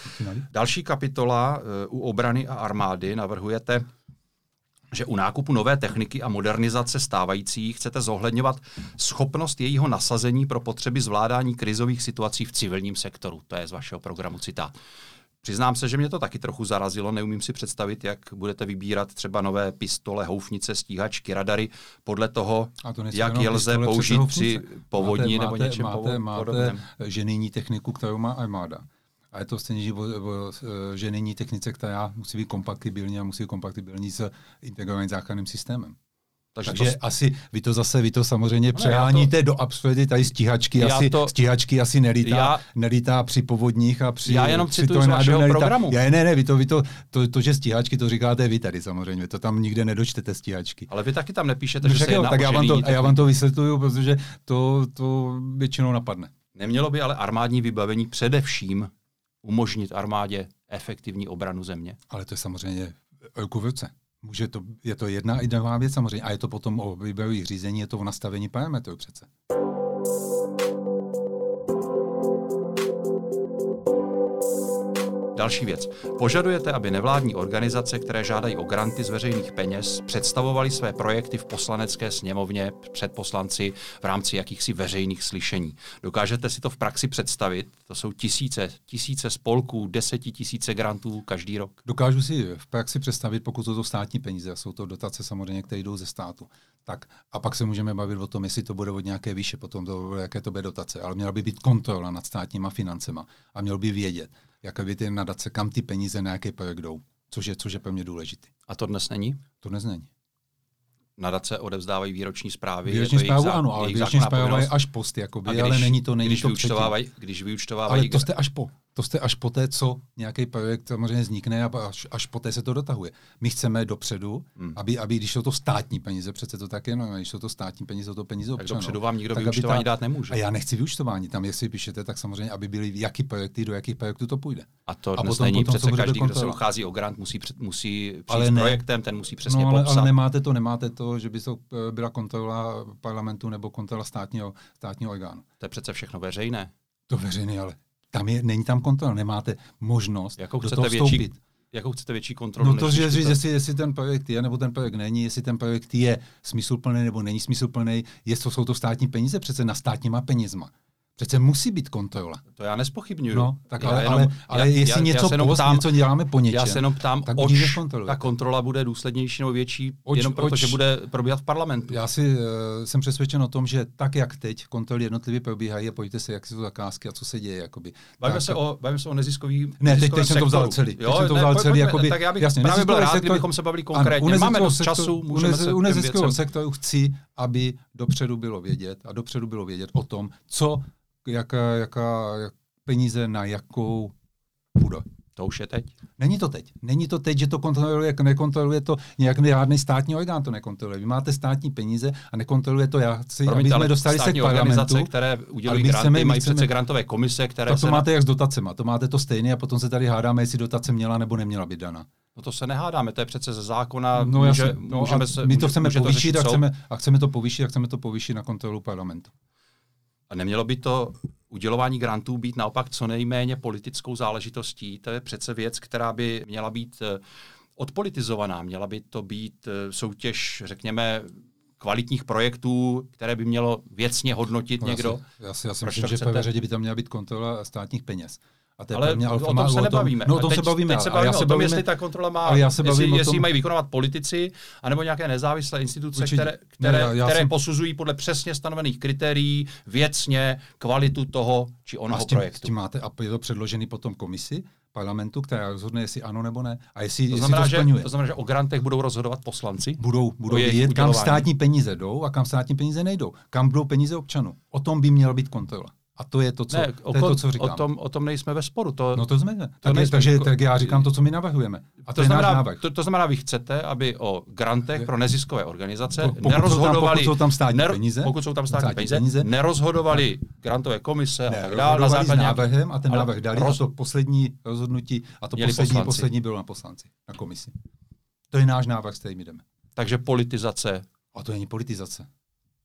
Další kapitola eh, u obrany a armády navrhujete, že u nákupu nové techniky a modernizace stávající chcete zohledňovat schopnost jejího nasazení pro potřeby zvládání krizových situací v civilním sektoru. To je z vašeho programu citát. Přiznám se, že mě to taky trochu zarazilo. Neumím si představit, jak budete vybírat třeba nové pistole, houfnice, stíhačky, radary podle toho, jak je lze použít při povodní máte, nebo máte, něčem máte, máte podobném. techniku, kterou má armáda. A je to stejně, že, že není technice, která musí být kompatibilní a musí být kompatibilní s integrovaným záchranným systémem. Takže, Takže to... asi vy to zase, vy to samozřejmě no, přeháníte to... do absurdity, tady stíhačky, asi, to... stíhačky asi nelítá, já... nelítá při povodních a při... Já jenom cituji z vašeho nelítá. programu. Já, ne, ne, vy to, vy to, to, to, že stíhačky, to říkáte vy tady samozřejmě, to tam nikde nedočtete stíhačky. Ale vy taky tam nepíšete, no, že se jedná tak já vám, to, já vám to vysvětluju, protože to, to většinou napadne. Nemělo by ale armádní vybavení především umožnit armádě efektivní obranu země? Ale to je samozřejmě ruku v ruce. Může to, je to jedna i druhá věc samozřejmě. A je to potom o výběrových řízení, je to o nastavení parametrů přece. Další věc. Požadujete, aby nevládní organizace, které žádají o granty z veřejných peněz, představovaly své projekty v poslanecké sněmovně před poslanci v rámci jakýchsi veřejných slyšení. Dokážete si to v praxi představit? To jsou tisíce, tisíce spolků, desetitisíce grantů každý rok. Dokážu si v praxi představit, pokud jsou to státní peníze, jsou to dotace samozřejmě, které jdou ze státu. Tak a pak se můžeme bavit o tom, jestli to bude od nějaké výše, potom to, jaké to bude dotace. Ale měla by být kontrola nad státníma financema a měl by vědět, jaké ty nadace, kam ty peníze na jaký projekt jdou, což je, což je pro mě důležité. A to dnes není? To dnes není. Nadace odevzdávají výroční zprávy. Výroční zprávu ano, ale výroční zpráva je až post, jakoby, když, ale není to, není když to vyučtovávají, Když vyučtovávají... Ale to jste až po. To jste až po té, co nějaký projekt samozřejmě vznikne a až, až poté se to dotahuje. My chceme dopředu, hmm. aby, aby, když jsou to státní peníze, přece to tak je, no, když jsou to státní peníze, jsou to peníze občanů. Tak dopředu vám nikdo vyučtování ta, dát nemůže. A já nechci vyučtování, tam jestli píšete, tak samozřejmě, aby byly jaký projekty, do jakých projektů to půjde. A to dnes a potom, není potom, přece každý, kdo se uchází o grant, musí, před, musí přijít ale ne, s projektem, ten musí přesně no, ale, popsat. ale nemáte to, nemáte to, že by to eh, byla kontrola parlamentu nebo kontrola státního, státního orgánu. To je přece všechno veřejné. To veřejné, ale tam je, není tam kontrola, nemáte možnost jakou do chcete toho vstoupit. Větší, jakou chcete větší kontrolu? No to, že říct, jestli, jestli ten projekt je nebo ten projekt není, jestli ten projekt je smysluplný nebo není smysluplný, jestli jsou to státní peníze, přece na státníma penězma. Přece musí být kontrola. To já nespochybnuju. No, tak ale, jenom, ale, ale já, jestli já, něco já post, ptám, něco děláme po něčem, Já se jenom ptám, tak oč ta kontrola bude důslednější nebo větší, oč, jenom proto, oč, že bude probíhat v parlamentu. Já si uh, jsem přesvědčen o tom, že tak, jak teď kontroly jednotlivě probíhají, a pojďte se, jak jsou zakázky a co se děje. Jakoby. Bavíme, se, o, bavíme se o neziskový Ne, teď, teď jsem to vzal celý. Jo, teď jsem to vzal celý, jakoby, tak já bych jasně, právě byl rád, kdybychom se bavili konkrétně. Máme dost času, můžeme se U neziskového sektoru chci, aby dopředu bylo vědět a dopředu bylo vědět o tom, co jaká, jaká jak peníze na jakou půjdu. To už je teď? Není to teď. Není to teď, že to kontroluje, nekontroluje to nějak žádný státní orgán to nekontroluje. Vy máte státní peníze a nekontroluje to já chci, Promiňte, aby jsme dostali se k parlamentu. které udělují granty, chceme, mají chceme, přece grantové komise, které tak to se... máte jak s dotacema. To máte to stejné a potom se tady hádáme, jestli dotace měla nebo neměla být dana. No to se nehádáme, to je přece ze zákona. No, může, jasně, no, můžeme se, my to chceme povýšit a chceme, a chceme to povýšit a chceme to povýšit na kontrolu parlamentu. A nemělo by to udělování grantů být naopak co nejméně politickou záležitostí. To je přece věc, která by měla být eh, odpolitizovaná. Měla by to být eh, soutěž, řekněme, kvalitních projektů, které by mělo věcně hodnotit no, někdo. Já si, já si myslím, že v řadě by tam měla být kontrola státních peněz. A to ale mě alfa o tom se nebavíme. No o tom teď, se bavíme. Teď se bavíme já se o tom, jestli ta kontrola má, ale já se jestli, tom... jestli mají vykonávat politici, anebo nějaké nezávislé instituce, Určitě. které, které, ne, já, já které jsem... posuzují podle přesně stanovených kritérií věcně kvalitu toho či onoho a s tím, projektu. S tím máte a je to předložený potom komisi parlamentu, která rozhodne, jestli ano nebo ne. A jestli, to, znamená, jestli to, že, to znamená, že o grantech budou rozhodovat poslanci? Budou, budou vědět, kam státní peníze jdou a kam státní peníze nejdou. Kam budou peníze občanů. O tom by měla být kontrola. A to je to, co, ne, to, je to, co říkám. O tom, o tom nejsme ve sporu. To, no to jsme. To tak nejsme, takže tak já říkám to, co my navrhujeme. A to, to, znamená, to, to znamená, vy chcete, aby o grantech pro neziskové organizace pokud nerozhodovali, jsou tam, pokud jsou tam státní ner, peníze, pokud jsou tam státní, státní peníze, peníze, nerozhodovali grantové komise ne, a tak dále. Na základě návrhem a ten návrh dali roz... a to poslední rozhodnutí a to poslední, poslední bylo na poslanci, na komisi. To je náš návrh, s kterým jdeme. Takže politizace. A to není politizace.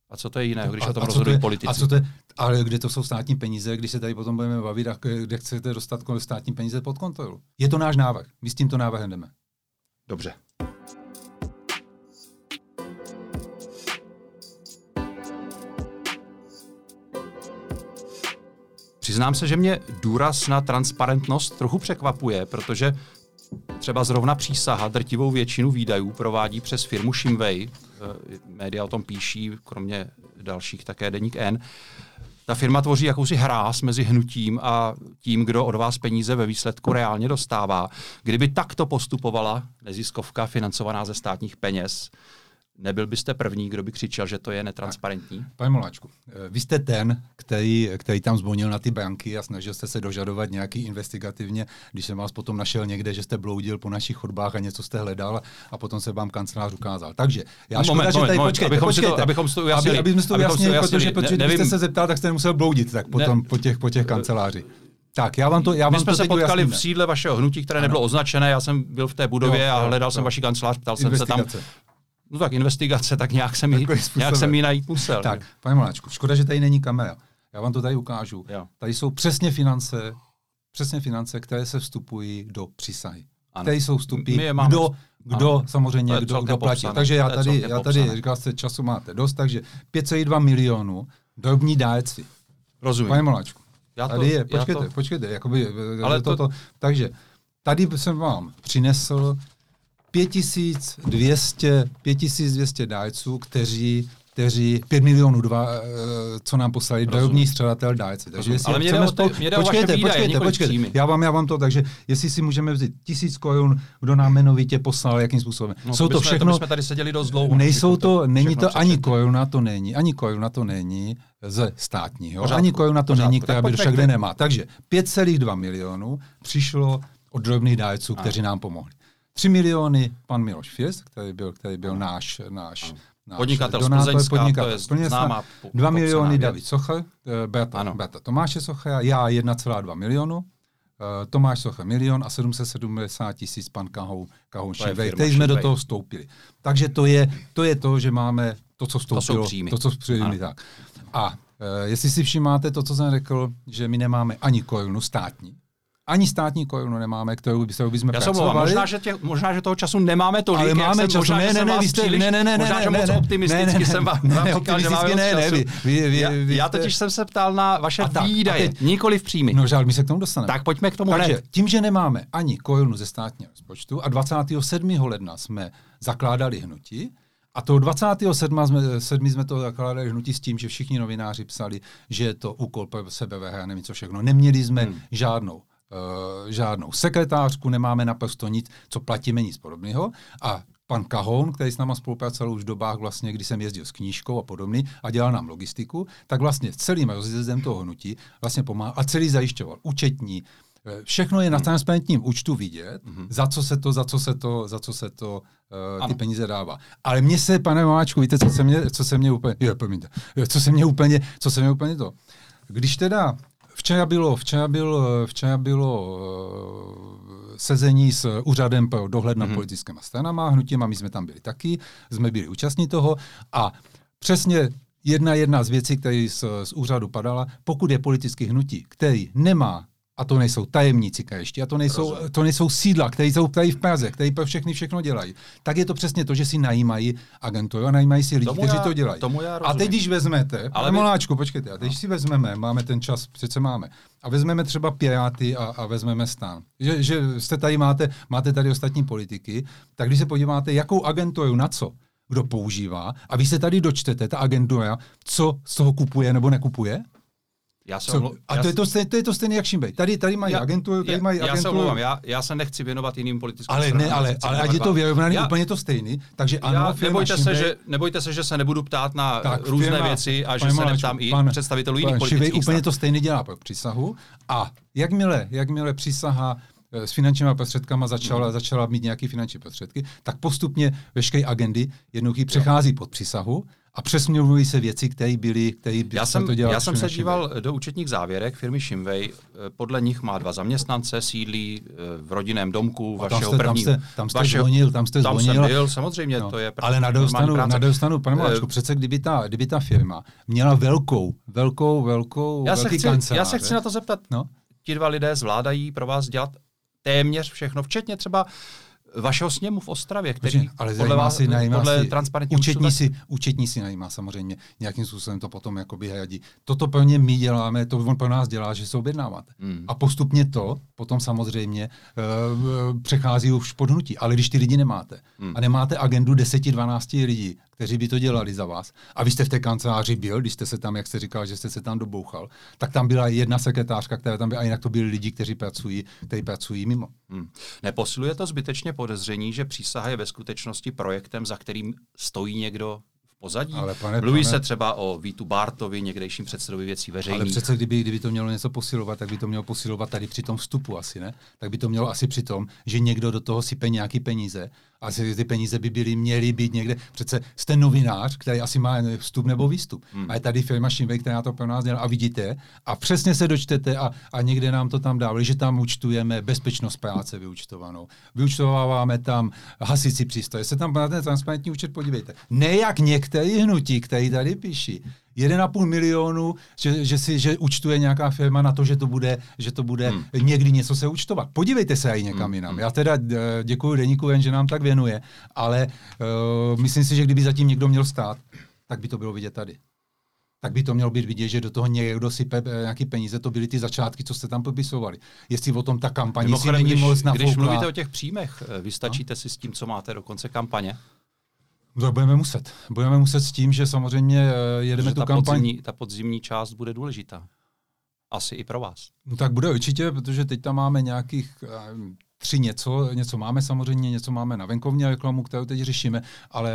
A co to je jiného, když a, o tom rozhodují je, politici? A co to je, ale kde to jsou státní peníze, když se tady potom budeme bavit, a kde chcete dostat státní peníze pod kontrolu? Je to náš návrh. My s tímto návrhem jdeme. Dobře. Přiznám se, že mě důraz na transparentnost trochu překvapuje, protože třeba zrovna přísaha drtivou většinu výdajů provádí přes firmu Shimway, Eh, média o tom píší, kromě dalších také Deník N. Ta firma tvoří jakousi hráz mezi hnutím a tím, kdo od vás peníze ve výsledku reálně dostává. Kdyby takto postupovala neziskovka financovaná ze státních peněz, Nebyl byste první, kdo by křičel, že to je netransparentní? Pane Moláčku, eh, vy jste ten, který, který tam zvonil na ty banky a snažil jste se dožadovat nějaký investigativně, když jsem vás potom našel někde, že jste bloudil po našich chodbách a něco jste hledal a potom se vám kancelář ukázal. Takže já škoda, moment, že tady moment, počkejte, abychom, počkejte, to, abychom to ujasnili. Aby, abychom to ujasnili, protože, protože ne, kdybyste se zeptal, tak jste nemusel bloudit tak potom ne, po těch, po těch kanceláři. Tak, já vám to, já vám My jsme to se potkali ujasníme. v sídle vašeho hnutí, které ano. nebylo označené, já jsem byl v té budově jo, a hledal jo, jsem jo. vaši kancelář, ptal jsem se tam, No tak investigace, tak nějak jsem ji, nějak jsem ji najít musel. Tak, pane Moláčku, škoda, že tady není kamera. Já vám to tady ukážu. Jo. Tady jsou přesně finance přesně finance, které se vstupují do přísahy. Ano. Které jsou vstupy, My je máme- kdo, kdo ano. samozřejmě, kdo, kdo platí. Takže já tady, já tady říkal jste, času máte dost, takže 5,2 milionů drobní dárci. Rozumím. Pane Moláčku, Já to- tady je, já počkejte, to- počkejte, jakoby, Ale Ale to- to, to, takže tady jsem vám přinesl 5200, 5200 dárců, kteří kteří 5 milionů dva, eh, co nám poslali Rozumím. drobní střadatel dárci. Takže jestli Ale mě chceme spolu- mě počkejte, výdaje, počkejte, počkejte. příjmy. Já vám, já vám to, takže jestli si můžeme vzít tisíc korun, kdo nám jmenovitě poslal, jakým způsobem. No, Jsou to, bychom, všechno, To bychom tady seděli dost dlouho. Nejsou to, není to ani koruna, to není, ani koruna to není ze státního, Pořádku, ani koruna to pořádku. není, která by však kde nemá. Takže 5,2 milionů přišlo od drobných dárců, kteří nám pomohli. 3 miliony pan Miloš Fies, který byl, který byl náš, náš, náš Podnikatel z donátor, Plzeňska, podnikatel to je z Plzeňska. známá po- 2 popsaná miliony věc. David Socha, eh, Ano. Beata Tomáše Socha, já 1,2 milionu, eh, Tomáš Socha milion a 770 tisíc pan Kahou, Kahou Šivej, který jsme do toho vstoupili. Takže to je, to je to, že máme to, co vstoupilo. To, co příjmy, tak. A e, jestli si všimáte to, co jsem řekl, že my nemáme ani korunu státní, ani státní korunu nemáme, kterou, by- kterou bychom Já se pracovali. možná, že tě, možná, že toho času nemáme tolik, ale máme čas, možná, ne, ne, ne, vy jste, příliš, ne, ne, ne, možná, ne, že ne, moc ne, optimisticky ne, ne, jsem vám, ne, vám ne, říkal, že máme ne, ne, vy- vy- vy- já, vy já totiž jsem se ptal na vaše A tak, a výdaje, teď- nikoli v příjmy. No žád, my se k tomu dostaneme. tak pojďme k tomu Takže tím, že nemáme ani korunu ze státního rozpočtu a 27. ledna jsme zakládali hnutí, a toho 27. jsme, 7. jsme to zakládali hnutí s tím, že všichni novináři psali, že je to úkol pro sebe, já nevím co všechno. Neměli jsme hmm. žádnou žádnou sekretářku, nemáme naprosto nic, co platíme, nic podobného. A pan Kahoun, který s náma spolupracoval už v dobách, vlastně, kdy jsem jezdil s knížkou a podobně a dělal nám logistiku, tak vlastně celým rozjezdem toho hnutí vlastně pomáhal a celý zajišťoval účetní, eh, Všechno je na transparentním účtu vidět, za co se to, za co se to, za co se to uh, ty Ano. peníze dává. Ale mně se, pane Mamáčku, víte, co se mě, co se mě úplně, je, promiňte, co se mě úplně, co se mě úplně to. Když teda včera bylo, včera bylo, včera bylo uh, sezení s úřadem pro dohled nad mm-hmm. politickými stranama, hnutěma, my jsme tam byli taky, jsme byli účastní toho a přesně jedna jedna z věcí, která z, z úřadu padala, pokud je politický hnutí, který nemá a to nejsou tajemníci krajští, a to nejsou, Rozumím. to nejsou sídla, které jsou tady v Praze, které pro všechny všechno dělají. Tak je to přesně to, že si najímají agenturu a najímají si lidi, Tomu kteří já- to dělají. tomu já a teď, když vezmete, Ale Moláčku, počkejte, a teď si vezmeme, máme ten čas, přece máme, a vezmeme třeba Piráty a, a vezmeme stan. Že, že jste tady máte, máte tady ostatní politiky, tak když se podíváte, jakou agenturu na co kdo používá, a vy se tady dočtete, ta agentura, co z toho kupuje nebo nekupuje, Já se co, omlou- a já to je se- to, stejné, to je to stejně jak Šimbej. Tady, tady mají já- agenturu, tady já- mají Já se agenturu. omlouvám, já, já se nechci věnovat jiným politickým ale stranám, ne, ale, ale ať je to vám. vyrovnaný Já- úplně to stejný, takže ano, Já, nebojte, se, Šimbej- že, nebojte se, že se nebudu ptát na tak, různé firma- věci a že se neptám i pan- představitelů jiných pan politických Šivej úplně to stejně dělá pro přísahu a jakmile, jakmile přísaha eh, s finančními prostředkama začala, Hmm. začala mít nějaké finanční prostředky, tak postupně veškeré agendy jednoduchý přechází pod přísahu a přesměrují se věci, které byly, které by Já jsem, to dělali já jsem se díval do účetních závěrek firmy Shimway. Eh, Podle nich má dva zaměstnance, sídlí eh, v rodinném domku A tam vašeho jste- tam prvního. jste- tam jste vašeho, zvonil, tam jste tam zvonil. jsem byl, samozřejmě, No, to je ale na práce. na druhou stranu, pane Eh, Maláčku, přece kdyby ta, kdyby ta firma měla velkou, velkou, velkou, já se, velký chci, já kanceláře, se chci na to zeptat. No, Ti dva lidé zvládají pro vás dělat téměř všechno, včetně třeba vašeho sněmu v Ostravě, který Počkej, ale podle, vás, si, najímá podle si, transparentního účetní si, účetní si najímá samozřejmě, nějakým způsobem to potom jakoby hradí. Toto pro ně my děláme, to on pro nás dělá, že se objednáváte. Hmm. A postupně to potom samozřejmě uh, přechází už pod hnutí. Ale když ty lidi nemáte Hmm. a nemáte agendu 10-12 lidí, kteří by to dělali za vás, a vy jste v té kanceláři byl, když jste se tam, jak jste říkal, že jste se tam dobouchal, tak tam byla jedna sekretářka, která tam byla, a jinak to byli lidi, kteří pracují, kteří pracují mimo. Hmm. Neposiluje to zbytečně podezření, že přísaha je ve skutečnosti projektem, za kterým stojí někdo v pozadí? Ale pane- Mluví pane- se třeba o Vítu Bartovi, někdejším předsedovi věcí veřejných. Ale přece, kdyby, kdyby to mělo něco posilovat, tak by to mělo posilovat tady při tom vstupu asi, ne? Tak by to mělo asi při tom, že někdo do toho sype nějaký peníze a si ty peníze by byly, měly být někde. Přece jste novinář, který asi má vstup nebo výstup. Hmm. A je tady firma Šimvej, která to pro nás dělá a vidíte a přesně se dočtete a, a někde nám to tam dávali, že tam účtujeme bezpečnost práce vyúčtovanou. Vyúčtováváme tam hasicí přístroje. Se tam na ten transparentní účet podívejte. Ne jak některý hnutí, který tady píší. 1,5 milionu, že, že, si, že účtuje nějaká firma na to, že to bude, že to bude hmm. někdy něco se účtovat. Podívejte se i někam hmm. jinam. Hmm. Já teda eh, děkuji Deníku jen, že nám tak věnuje, ale uh, myslím si, že kdyby zatím někdo měl stát, tak by to bylo vidět tady tak by to mělo být vidět, že do toho někdo sype eh, nějaký peníze. To byly ty začátky, co jste tam popisovali. Jestli o tom ta kampaně si není když, když mluvíte o těch příjmech, vystačíte no? si s tím, co máte do konce kampaně? To budeme muset. Budeme muset s tím, že samozřejmě eh, jedeme tu ta kampaň. Podzimní, ta podzimní část bude důležitá. Asi i pro vás. No tak bude určitě, protože teď tam máme nějakých eh, tři něco, něco máme samozřejmě, něco máme na venkovní reklamu, kterou teď řešíme, ale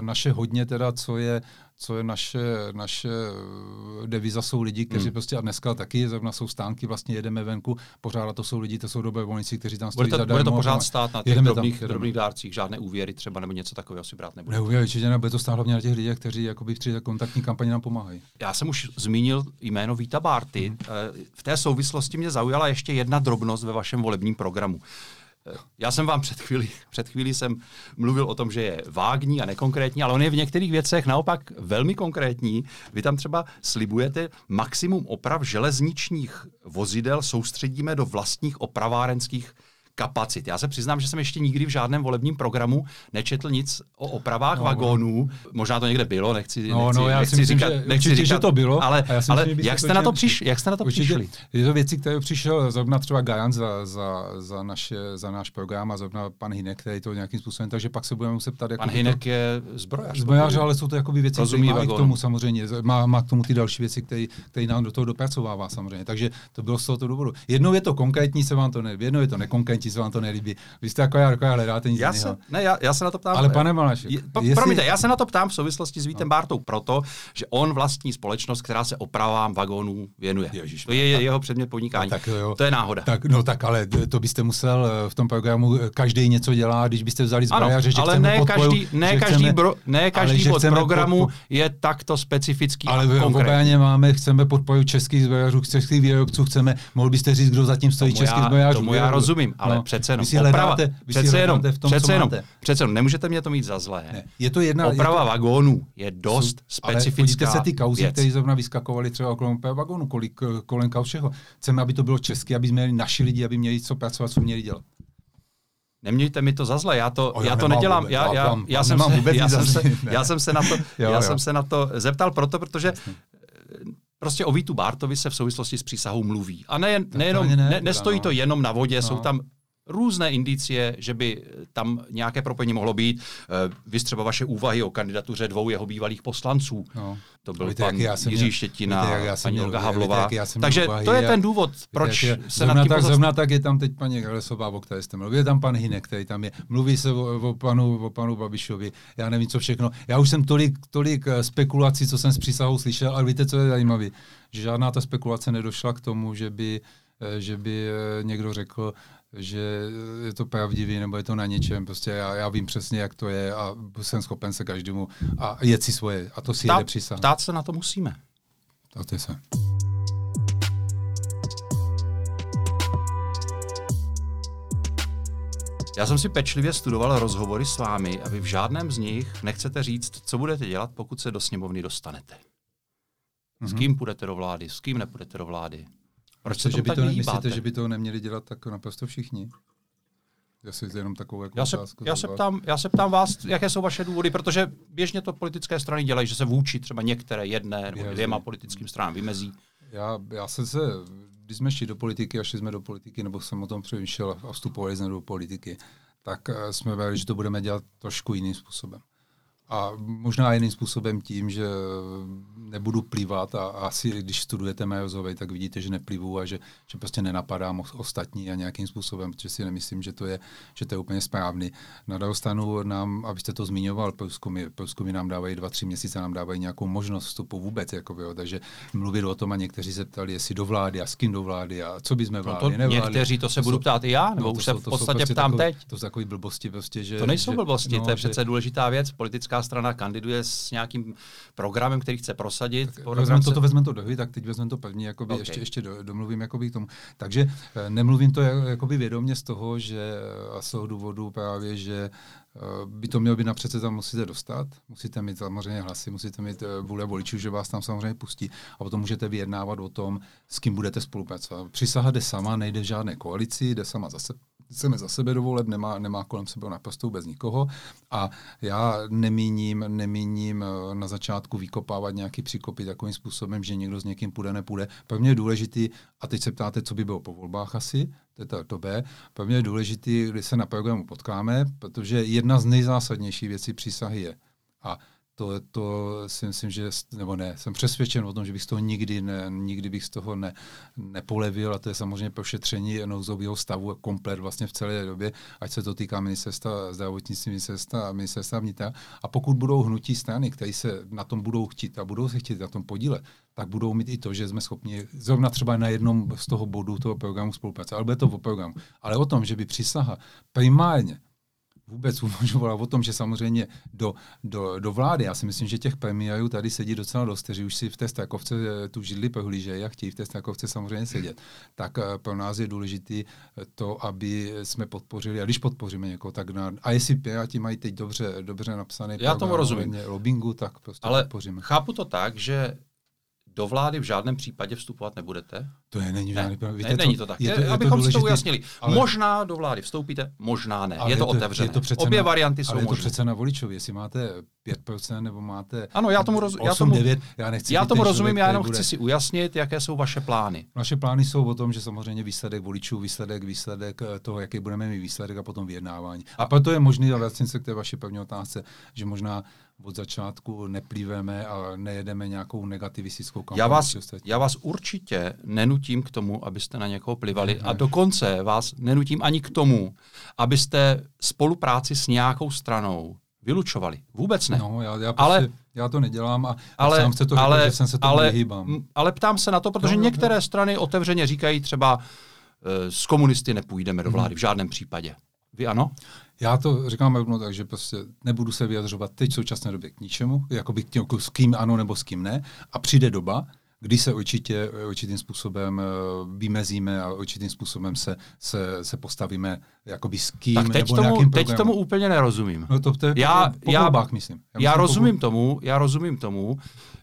naše hodně teda, co je co je naše, naše eh, deviza, jsou lidi, kteří hmm. prostě a dneska taky zrovna jsou stánky, vlastně jedeme venku, pořád to jsou lidi, to jsou dobrovolníci, kteří tam stojí bude to, zadarmo. Bude to pořád stát na těch drobných, tam, drobných dárcích, žádné úvěry třeba nebo něco takového si brát nebude. Ne, úvěry určitě nebude to stát hlavně na těch lidech, kteří jakoby při kontaktní kampani nám pomáhají. Já jsem už zmínil jméno Víta Bárty. Hmm. V té souvislosti mě zaujala ještě jedna drobnost ve vašem volebním programu. Já jsem vám před chvíli, před chvíli jsem mluvil o tom, že je vágní a nekonkrétní, ale on je v některých věcech naopak velmi konkrétní. Vy tam třeba slibujete maximum oprav železničních vozidel soustředíme do vlastních opravárenských kapacit. Já se přiznám, že jsem ještě nikdy v žádném volebním programu nečetl nic o opravách no, vagónů. Možná to někde bylo, nechci, no, nechci, no, já nechci myslím, říkat, že, nechci určitě, říkat, že to bylo. Ale, ale myslím, jak, jste na to přišli, jak jste na to určitě, přišli? Je to věci, které přišel zrovna třeba Gajan za, za, za, naše, za náš program a zrovna pan Hinek, který to nějakým způsobem, takže pak se budeme muset ptát. Jako pan Hinek to, je zbrojař. Zbrojař, ale jsou to jakoby věci, které má k tomu samozřejmě. Má, má k tomu ty další věci, které nám do toho dopracovává samozřejmě. Takže to bylo z tohoto důvodu. Jednou je to konkrétní, se vám to nelíbí, jednou je to nekonkrétní, se vám to nelíbí. Vy jste jako já, jako já hledáte nic já se, ne, já, já, se na to ptám. Ale pane Malašek. Je, po, jestli... Promiňte, já se na to ptám v souvislosti s Vítem no. Bartou proto, že on vlastní společnost, která se opravám vagónů věnuje. Ježiš, to je tak. jeho předmět podnikání. No, tak, jo. To je náhoda. Tak, no tak ale to byste musel eh, v tom programu, eh, každý něco dělá, když byste vzali zbrojaře, že ale ne podporu, každý, ne každý, chceme, bro, ne každý bod programu podporu, je takto specifický Ale v obraně máme, chceme podporu českých zbrojařů, českých výrobců, chceme, mohl byste říct, kdo zatím stojí českých zbrojařů. Tomu já rozumím, ale no, přece jenom oprava, přece jenom, v tom, přece jenom, přece jenom, nemůžete mě to mít za zlé. Ne, je to jedna, Oprava je to, vagónů je dost jsou, specifická ale se ty kauzy, které zrovna vyskakovaly třeba okolo vagónu, kolik kolem všeho. Chceme, aby to bylo české, aby měli naši lidi, aby měli co pracovat, co měli dělat. Nemějte mi to za zle, já to, o, já, já to nedělám, vůbec, já, já, já, jsem se, já, jsem se, já jsem se na to, jo, já jo. jsem se na to zeptal proto, protože Jasně. prostě o Vítu Bártovi se v souvislosti s přísahou mluví. A ne, nejenom, ne, ne, nestojí to jenom na vodě, no. jsou tam různé indicie, že by tam nějaké propojení mohlo být. Eh, vy třeba vaše úvahy o kandidatuře dvou jeho bývalých poslanců. No. To byl víte, pan já Jiří měl, Štětina, víte, paní Olga Havlová. Víte, Takže úvahy, to je ten důvod, proč víte, se nad tím tak, Zrovna tak je tam teď paní Galesová, o které jste mluvil. Je tam pan Hinek, který tam je. Mluví se o, o, panu, o panu Babišovi. Já nevím, co všechno. Já už jsem tolik, tolik eh, spekulací, co jsem s přísahou slyšel, ale víte, co je zajímavé? Že žádná ta spekulace nedošla k tomu, že by eh, že by někdo řekl, že je to pravdivý nebo je to na něčem. Prostě já, já vím přesně, jak to je a jsem schopen se každému a jet si svoje. A to si jede přísah. Ptát se na to musíme. Ptáte se. Já jsem si pečlivě studoval rozhovory s vámi a vy v žádném z nich nechcete říct, co budete dělat, pokud se do sněmovny dostanete. S mhm. kým půjdete do vlády, s kým nepůjdete do vlády. Proč se že by to, myslíte, že by to neměli dělat tak naprosto všichni? Jestli jenom takovou jako já, se, já, se ptám, já se ptám vás, jaké jsou vaše důvody, protože běžně to politické strany dělají, že se vůči třeba některé jedné nebo dvěma politickým stranám vymezí. Já, já jsem se, když jsme šli do politiky a šli jsme do politiky, nebo jsem o tom přemýšlel a vstupovali jsme do politiky, tak eh, jsme věděli, že to budeme dělat trošku jiným způsobem. A možná jiným způsobem tím, že nebudu plivat a asi když studujete mé tak vidíte, že neplivu a že, že prostě nenapadám ostatní a nějakým způsobem, protože si nemyslím, že to je, že to je úplně správný. Na druhou stranu nám, abyste to zmiňoval, průzkumy, průzkumy nám dávají dva, tři měsíce, nám dávají nějakou možnost vstupu vůbec, jako, jo, takže mluvit o tom a někteří se ptali, jestli do vlády a s kým do vlády a co by jsme vládli, no to nevládli. Někteří to se to budu ptát i já, nebo no, už se v podstatě ptám takový, teď. To jsou takové blbosti prostě, že... To nejsou blbosti, že, no, to je přece že, důležitá věc, politická nějaká strana kandiduje s nějakým programem, který chce prosadit. Vezmeme to, to vezmeme to do hry, tak teď vezmeme to první, jakoby okay. ještě, ještě do, domluvím jakoby k tomu. Takže eh, nemluvím to jakoby vědomě z toho, že a z toho důvodu právě, že eh, by to mělo být na přece tam musíte dostat, musíte mít samozřejmě hlasy, musíte mít vůle voličů, že vás tam samozřejmě pustí a potom můžete vyjednávat o tom, s kým budete spolupracovat. Přísaha jde sama, nejde v žádné koalici, jde sama zase chceme za sebe dovolet, nemá, nemá kolem sebe naprosto bez nikoho. A já nemíním, nemíním eh, na začátku vykopávat nějaký příkopy takovým způsobem, že někdo s někým půjde, nepůjde. Pro mě je důležitý, a teď se ptáte, co by bylo po volbách asi, to je to, to B, pro mě je důležitý, když se na programu potkáme, protože jedna z nejzásadnějších věcí přísahy je, a to, to si myslím, že, nebo ne, jsem přesvědčen o tom, že bych z toho nikdy, ne, nikdy bych z toho ne, nepolevil a to je samozřejmě prošetření nouzového stavu komplet vlastně v celé době, ať se to týká ministerstva zdravotnictví, ministerstva a ministerstva vnitra. A pokud budou hnutí strany, které se na tom budou chtít a budou se chtít na tom podílet, tak budou mít i to, že jsme schopni zrovna třeba na jednom z toho bodu toho programu spolupracovat. Ale bude to o programu. Ale o tom, že by přísaha primárně vůbec uvažovala o tom, že samozřejmě do, do, do vlády, já si myslím, že těch premiérů tady sedí docela dost, kteří už si v té Strakovce eh, tu židli pohlížejí a chtějí v té Strakovce samozřejmě sedět, tak uh, pro nás je důležité eh, to, aby jsme podpořili, a když podpoříme někoho, tak na, a jestli Piráti mají teď dobře, dobře napsané já tomu rozumím. lobbingu, tak prostě Ale podpoříme. chápu to tak, že do vlády v žádném případě vstupovat nebudete? To je není žádný ne, ne, není to tak. Je to, je Abychom to si to ujasnili. Ale... Možná do vlády vstoupíte, možná ne. Ale je to, otevřené. Je to přece Obě na, varianty jsou ale možné. je to přece na voličovi, jestli máte 5% nebo máte Ano, já tomu, roz, 8, já tomu, 9, já nechci já tomu rozumím, já jenom bude... chci si ujasnit, jaké jsou vaše plány. Naše plány jsou o tom, že samozřejmě výsledek voličů, výsledek, výsledek eh, toho, jaký budeme mít výsledek a potom vyjednávání. A proto je možný, a vracím se k té vaší první otázce, že možná od začátku neplýveme a nejedeme nějakou negativistickou kampaň. Já vás, já vás určitě nenutím k tomu, abyste na někoho plivali ne, ne. a dokonce vás nenutím ani k tomu, abyste spolupráci s nějakou stranou vylučovali. Vůbec ne. No, já, já, prostě, ale, já to nedělám a ale, sám se to ale, řekl, že jsem se tomu ale, vyhýbám. Ale ptám se na to, protože no, některé no. strany otevřeně říkají třeba, e, s komunisty nepůjdeme do vlády, hmm. v žádném případě. Vy ano? Já to říkám rovnou tak, že prostě nebudu se vyjadřovat teď v současné době k ničemu, jako bych jako s kým ano nebo s kým ne. A přijde doba, kdy se určitě určitým způsobem eh, vymezíme a určitým způsobem se, se, se postavíme jakoby s kým tak teď nebo tomu, teď tomu úplně nerozumím. No to, to je já, po, po já, volbách, myslím. Já, já rozumím po... tomu, já rozumím tomu,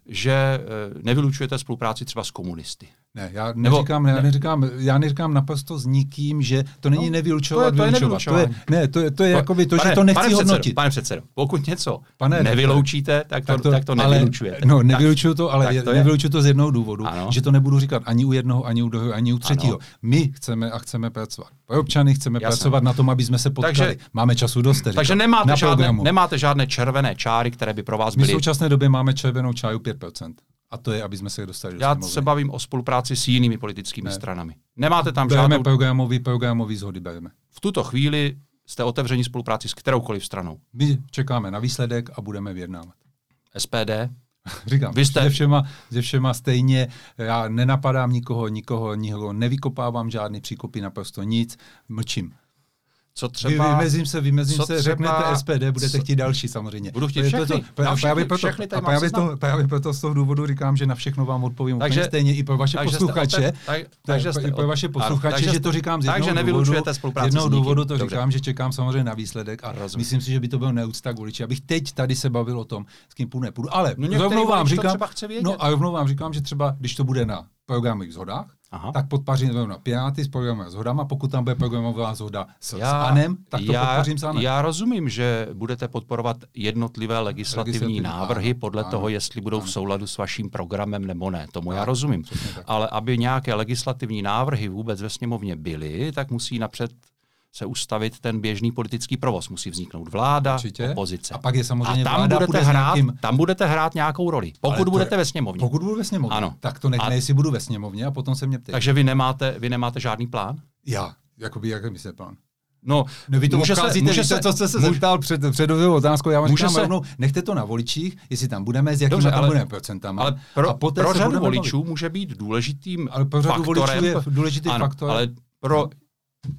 že eh, nevylučujete spolupráci třeba s komunisty. Ne, já neříkám, Nebo, ne, já neříkám, já neříkám naprosto s nikým, že to není no, nevylučovat, to je, to je To je, ne, to je, to je pa, jakoby to, pane, že to nechci pane hodnotit. Předsedo, pane předsedo, pokud něco pane, nevyloučíte, tak to, tak to, tak to nevylučujete. No, nevylučuju to, ale to nevylučuju to z jednoho důvodu, ano. že to nebudu říkat ani u jednoho, ani u druhého, ani u třetího. Ano. My chceme a chceme pracovat. Pro občany chceme Jasne. pracovat na tom, aby jsme se potkali. Takže, Máme času dost. Takže nemáte žádné, nemáte žádné červené čáry, které by pro vás byly. My v současné době máme červenou čáru 5%. A to je, aby jsme se dostali do Já se bavím o spolupráci s jinými politickými ne. stranami. Nemáte tam bereme žádnou... programový, programový zhody bereme. V tuto chvíli jste otevření spolupráci s kteroukoliv stranou. My čekáme na výsledek a budeme vyjednávat. SPD? Říkám, Vy jste... se, všema, se všema stejně, já nenapadám nikoho, nikoho, nikoho nevykopávám žádný příkopy, naprosto nic, mlčím. Co třeba... Vy, vymezím se, vymezím se, třeba, řeknete SPD, budete chtít další samozřejmě. Budu chtít všechny. To, právě, právě, proto, a právě, to, právě proto z toho důvodu říkám, že na všechno vám odpovím takže, úplně stejně i pro vaše takže posluchače. Jste, tak, takže jste, pro vaše posluchače, takže, že to říkám z jednoho takže důvodu, spolupráci z jednoho důvodu to Dobře. říkám, že čekám samozřejmě na výsledek a Rozumím. myslím si, že by to byl neúcta k voliči, abych teď tady se bavil o tom, s kým půjdu, nepůjdu. Ale no rovnou vám říkám, no a rovnou vám říkám, že třeba, když to bude na programových zhodách, Aha. tak podpařím na Piráty s programem shodama, pokud tam bude programová zhoda s, já, s ANem, tak to já, podpořím s ANem. Já rozumím, že budete podporovat jednotlivé legislativní, legislativní návrhy ano, podle ano, toho, jestli budou ano. v souladu s vaším programem nebo ne. Tomu ano, já rozumím. Ale aby nějaké legislativní návrhy vůbec ve sněmovně byly, tak musí napřed se ustavit ten běžný politický provoz. Musí vzniknout vláda, Určitě. opozice. A pak je samozřejmě a tam vláda budete hrát, nějakým... tam budete hrát nějakou roli. Pokud budete je, ve sněmovně. Pokud budu ve sněmovně. Ano. Tak to nechme, a... jestli budu ve sněmovně a potom se mě ptej. Takže vy nemáte, vy nemáte žádný plán? Já. Jakoby, jak myslíte plán? No, no vy to může se, může se, co jste se může, zeptal před, před otázkou, já vám může říkám se, rovnou, nechte to na voličích, jestli tam budeme, s jakými Dobře, tam budeme procentama. Ale pro, a poté pro řadu voličů bavit. může být důležitým ale pro řadu faktorem. Voličů je důležitý ano, faktor. Ale pro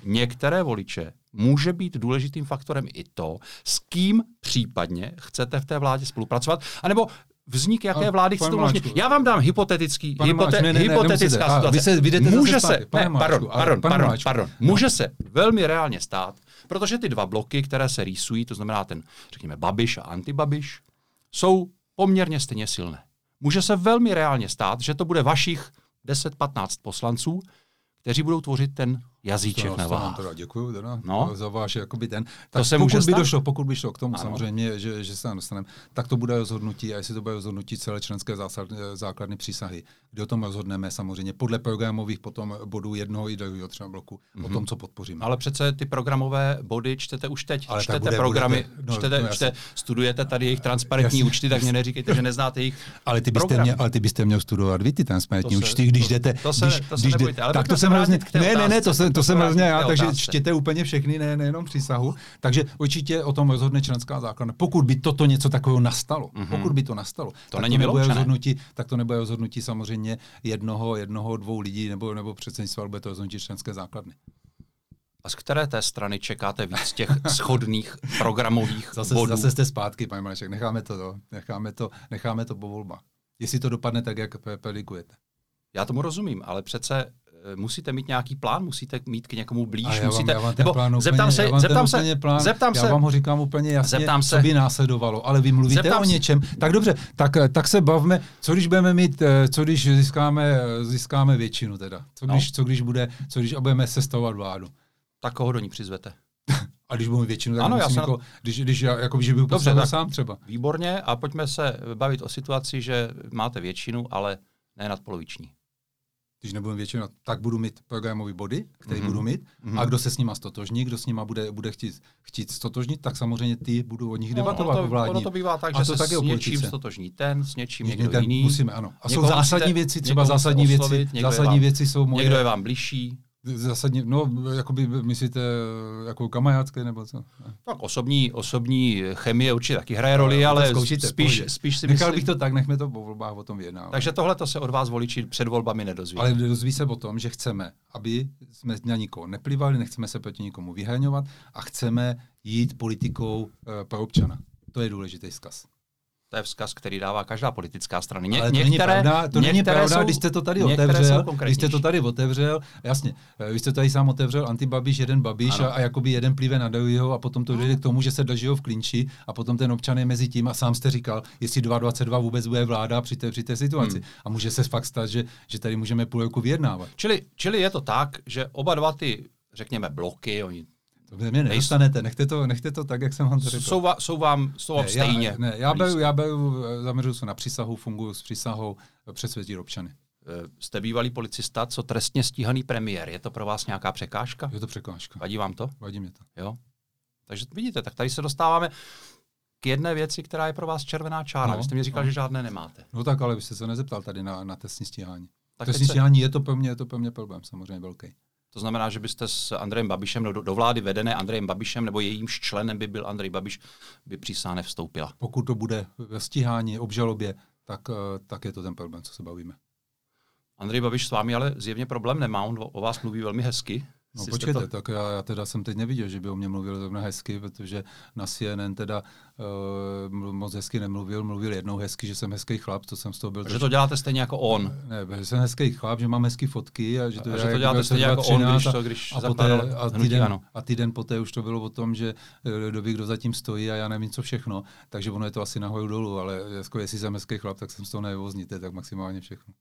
některé voliče může být důležitým faktorem i to, s kým případně chcete v té vládě spolupracovat, anebo vznik jaké vlády chcete umožnit. Já vám dám hypotetický, hypote, ne, ne, hypotetická ne, situace. Vy se, může se, ne, pardon, pardon, pardon, pardon, pardon, může se velmi reálně stát, protože ty dva bloky, které se rýsují, to znamená ten, řekněme, Babiš a antibabiš, jsou poměrně stejně silné. Může se velmi reálně stát, že to bude vašich 10-15 poslanců, kteří budou tvořit ten jazyček to, na vás. Teda děkuju teda no. za váš jakoby ten. Tak to se pokud může by stát? došlo, pokud by šlo k tomu ano. samozřejmě, že, že se dostaneme, tak to bude rozhodnutí a jestli to bude rozhodnutí celé členské zásad, základny přísahy, kde o tom rozhodneme samozřejmě podle programových potom bodů jednoho i druhého třeba bloku mm-hmm. o tom, co podpoříme. Ale přece ty programové body čtete už teď. Ale čtete bude, programy, budete, no, čtete, no, čtete, studujete tady jejich transparentní jasný. účty, tak mě neříkejte, že neznáte jejich ale ty byste, mě, ale ty byste měl studovat vy ty transparentní účty, když jdete. To se, to se nebojte, ale tak to jsem hrozně. Ne, ne, ne, to jsem to jsem hrozně já, takže čtěte úplně všechny, ne, nejenom přísahu. Takže určitě o tom rozhodne členská základna. Pokud by toto něco takového nastalo, mm-hmm. pokud by to nastalo, to tak není to nebude rozhodnutí, tak to nebude rozhodnutí samozřejmě jednoho, jednoho, dvou lidí nebo, nebo předsednictva, ale bude to rozhodnutí členské základny. A z které té strany čekáte víc těch schodných programových zase, bodů? Zase jste zpátky, pane Malešek, necháme to, to, necháme to, necháme to po volbách. Jestli to dopadne tak, jak predikujete. Já tomu rozumím, ale přece musíte mít nějaký plán, musíte mít k někomu blíž, já musíte, vám, já vám nebo plán zeptám úplně, se, já zeptám se, plán, zeptám já vám ho říkám úplně jasně, zeptám se, co by následovalo, ale vy mluvíte zeptám o něčem. Se. Tak dobře, tak, eh, tak se bavme, co když budeme mít, eh, co když získáme, získáme většinu teda, co když, no. co když bude, co když budeme sestavovat vládu. Tak koho do ní přizvete? A když budeme většinu, tak ano, já jako, když, když já, jako, že bych Dobře, tak sám třeba. Výborně a pojďme se bavit o situaci, že máte většinu, ale ne nadpoloviční když nebudeme většina, tak budu mít programové body, které mm-hmm. budu mít. Mm-hmm. A kdo se s nima stotožní, kdo s nima bude, bude chtít, chtít stotožnit, tak samozřejmě ty budu o nich no, debatovat ono to, Ono to bývá tak, a že to se tak s něčím stotožní ten, s něčím někdo ten jiný. Musíme, ano. A jsou zásadní věci, třeba zásadní věci, zásadní vám, věci jsou moje. Někdo je vám blížší, Zásadně, no, jakoby myslíte jako kamajácké nebo co? Tak osobní, osobní chemie určitě taky hraje roli, no, ale zkoušíte, spíš, spíš si Nechal myslím... bych to tak, nechme to po volbách o tom vyjednávat. Takže tohle to se od vás voliči před volbami nedozví. Ale dozví se o tom, že chceme, aby jsme na nikoho neplivali, nechceme se proti nikomu vyhraňovat a chceme jít politikou uh, pro občana. To je důležitý vzkaz. To je vzkaz, který dává každá politická strana. Ně, Ale to některé, není pravda, to není pravda jsou, když jste to tady otevřel, když jste to tady otevřel, jasně, eh, vy jste tady sám otevřel antibabiš, jeden babiš a, a jakoby jeden plíve na druhého a potom to no. dojde k tomu, že se drží v klinči a potom ten občan je mezi tím a sám jste říkal, jestli 2022 vůbec bude vláda při té, při té situaci. Hmm. A může se fakt stát, že, že tady můžeme půl roku vyjednávat. Čili, čili je to tak, že oba dva ty řekněme, bloky, oni to mě nedostanete, nechte to, nechte to tak, jak jsem vám to řekl. Jsou, jsou vám, jsou vám ne, stejně? Já, ne, já beru, já beru, zaměřuji se na přísahu, funguji s přísahou, přesvědčit občany. Eh, jste bývalý policista, co trestně stíhaný premiér. Je to pro vás nějaká překážka? Je to překážka. Vadí vám to? Vadí mě to. Jo. Takže vidíte, tak tady se dostáváme k jedné věci, která je pro vás červená čára. No, Vy jste mi říkal, no. že žádné nemáte. No tak, ale vy jste se nezeptal tady na, na trestní stíhání. Tak trestní stíhání je to pro mě, je to pro mě problém, samozřejmě velký. To znamená, že byste s Andrejem Babišem, do, do vlády vedené Andrejem Babišem, nebo jejímž členem by byl Andrej Babiš, by přísá nevstoupila. Pokud to bude ve stíhání, obžalobě, tak, eh, tak je to ten problém, co se bavíme. Andrej Babiš s vámi ale zjevně problém nemá, on o vás mluví velmi hezky. No počkejte, to... tak já, já teda jsem teď neviděl, že by o mě mluvil zrovna hezky, protože na CNN teda uh, moc hezky nemluvil, mluvil jednou hezky, že jsem hezký chlap, to jsem z toho byl. Že to děláte stejně jako on. Ne, že jsem hezký chlap, že mám hezký fotky a že to, a že to děláte stejně jako on, když, to, když a, poté, a, týden, ano. a týden poté už to bylo o tom, že eh, doby, kdo zatím stojí a já nevím co všechno, takže ono je to asi nahoru dolů, ale jako jestli jsem hezký chlap, tak jsem z toho nevozní, tak maximálně všechno.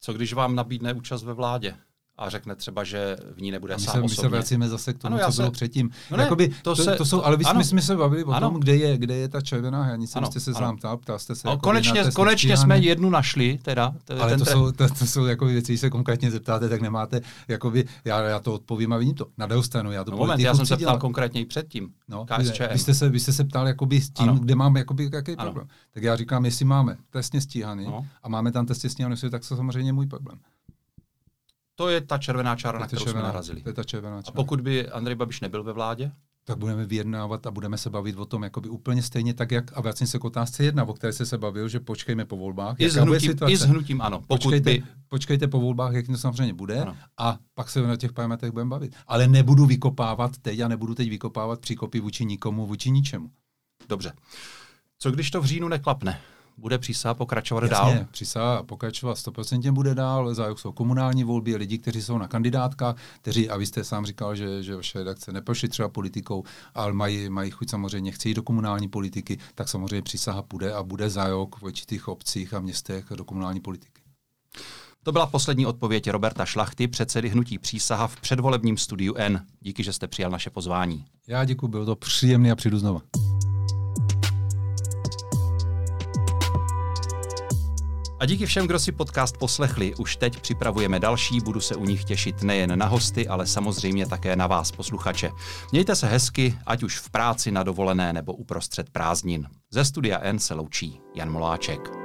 Co když vám nabídne účast ve vládě? A řekne třeba, že v ní nebude a my sám se, osobně. My se vracíme zase k tomu, ano, co se... bylo předtím. No ne, Jakoby, to, se, to, jsou, ale my, my jsme se bavili o ano. tom, kde je, kde je ta červená hranice. Ano, jste se sám ptal, ptal jste se. No, konečně konečně jsme jednu našli, teda. To, ale ten to, jsou, to, to jsou jako věci, když se konkrétně zeptáte, tak nemáte, jakoby, já, já to odpovím a vidím to. Na druhou stranu, já to no, moment, já jsem se ptal konkrétně i předtím. No, vy, jste se, vy jste se ptal jakoby s tím, ano. kde máme jakoby, jaký problém. Tak já říkám, jestli máme trestně stíhaný no. a máme tam trestně stíhaný, tak to samozřejmě můj problém. To je ta červená čára, na kterou červená, jsme narazili. To je ta červená čára. A pokud by Andrej Babiš nebyl ve vládě? tak budeme vyjednávat a budeme se bavit o tom jakoby úplně stejně tak, jak, a vracím se k otázce jedna, o které se se bavil, že počkejme po volbách. I s, hnutím, I s hnutím, ano. Pokud počkejte, by... počkejte po volbách, jak to samozřejmě bude, ano. a pak se na těch parametrech budeme bavit. Ale nebudu vykopávat teď a nebudu teď vykopávat příkopy vůči nikomu, vůči ničemu. Dobře. Co když to v říjnu neklapne? Bude přísaha pokračovat Jasně, dál? přísaha pokračovat 100% bude dál, za jsou komunální volby, lidi, kteří jsou na kandidátka, kteří, a vy jste sám říkal, že, že vaše redakce neprošly třeba politikou, ale mají, mají chuť samozřejmě, chtějí do komunální politiky, tak samozřejmě přísaha půjde a bude za rok v určitých obcích a městech do komunální politiky. To byla poslední odpověď Roberta Šlachty, předsedy Hnutí Přísaha v předvolebním studiu N. Díky, že jste přijal naše pozvání. Já děkuji, bylo to příjemné a přijdu znova. A díky všem, kdo si podcast poslechli, už teď připravujeme další, budu se u nich těšit nejen na hosty, ale samozřejmě také na vás, posluchače. Mějte se hezky, ať už v práci, na dovolené nebo uprostřed prázdnin. Ze studia N se loučí Jan Moláček.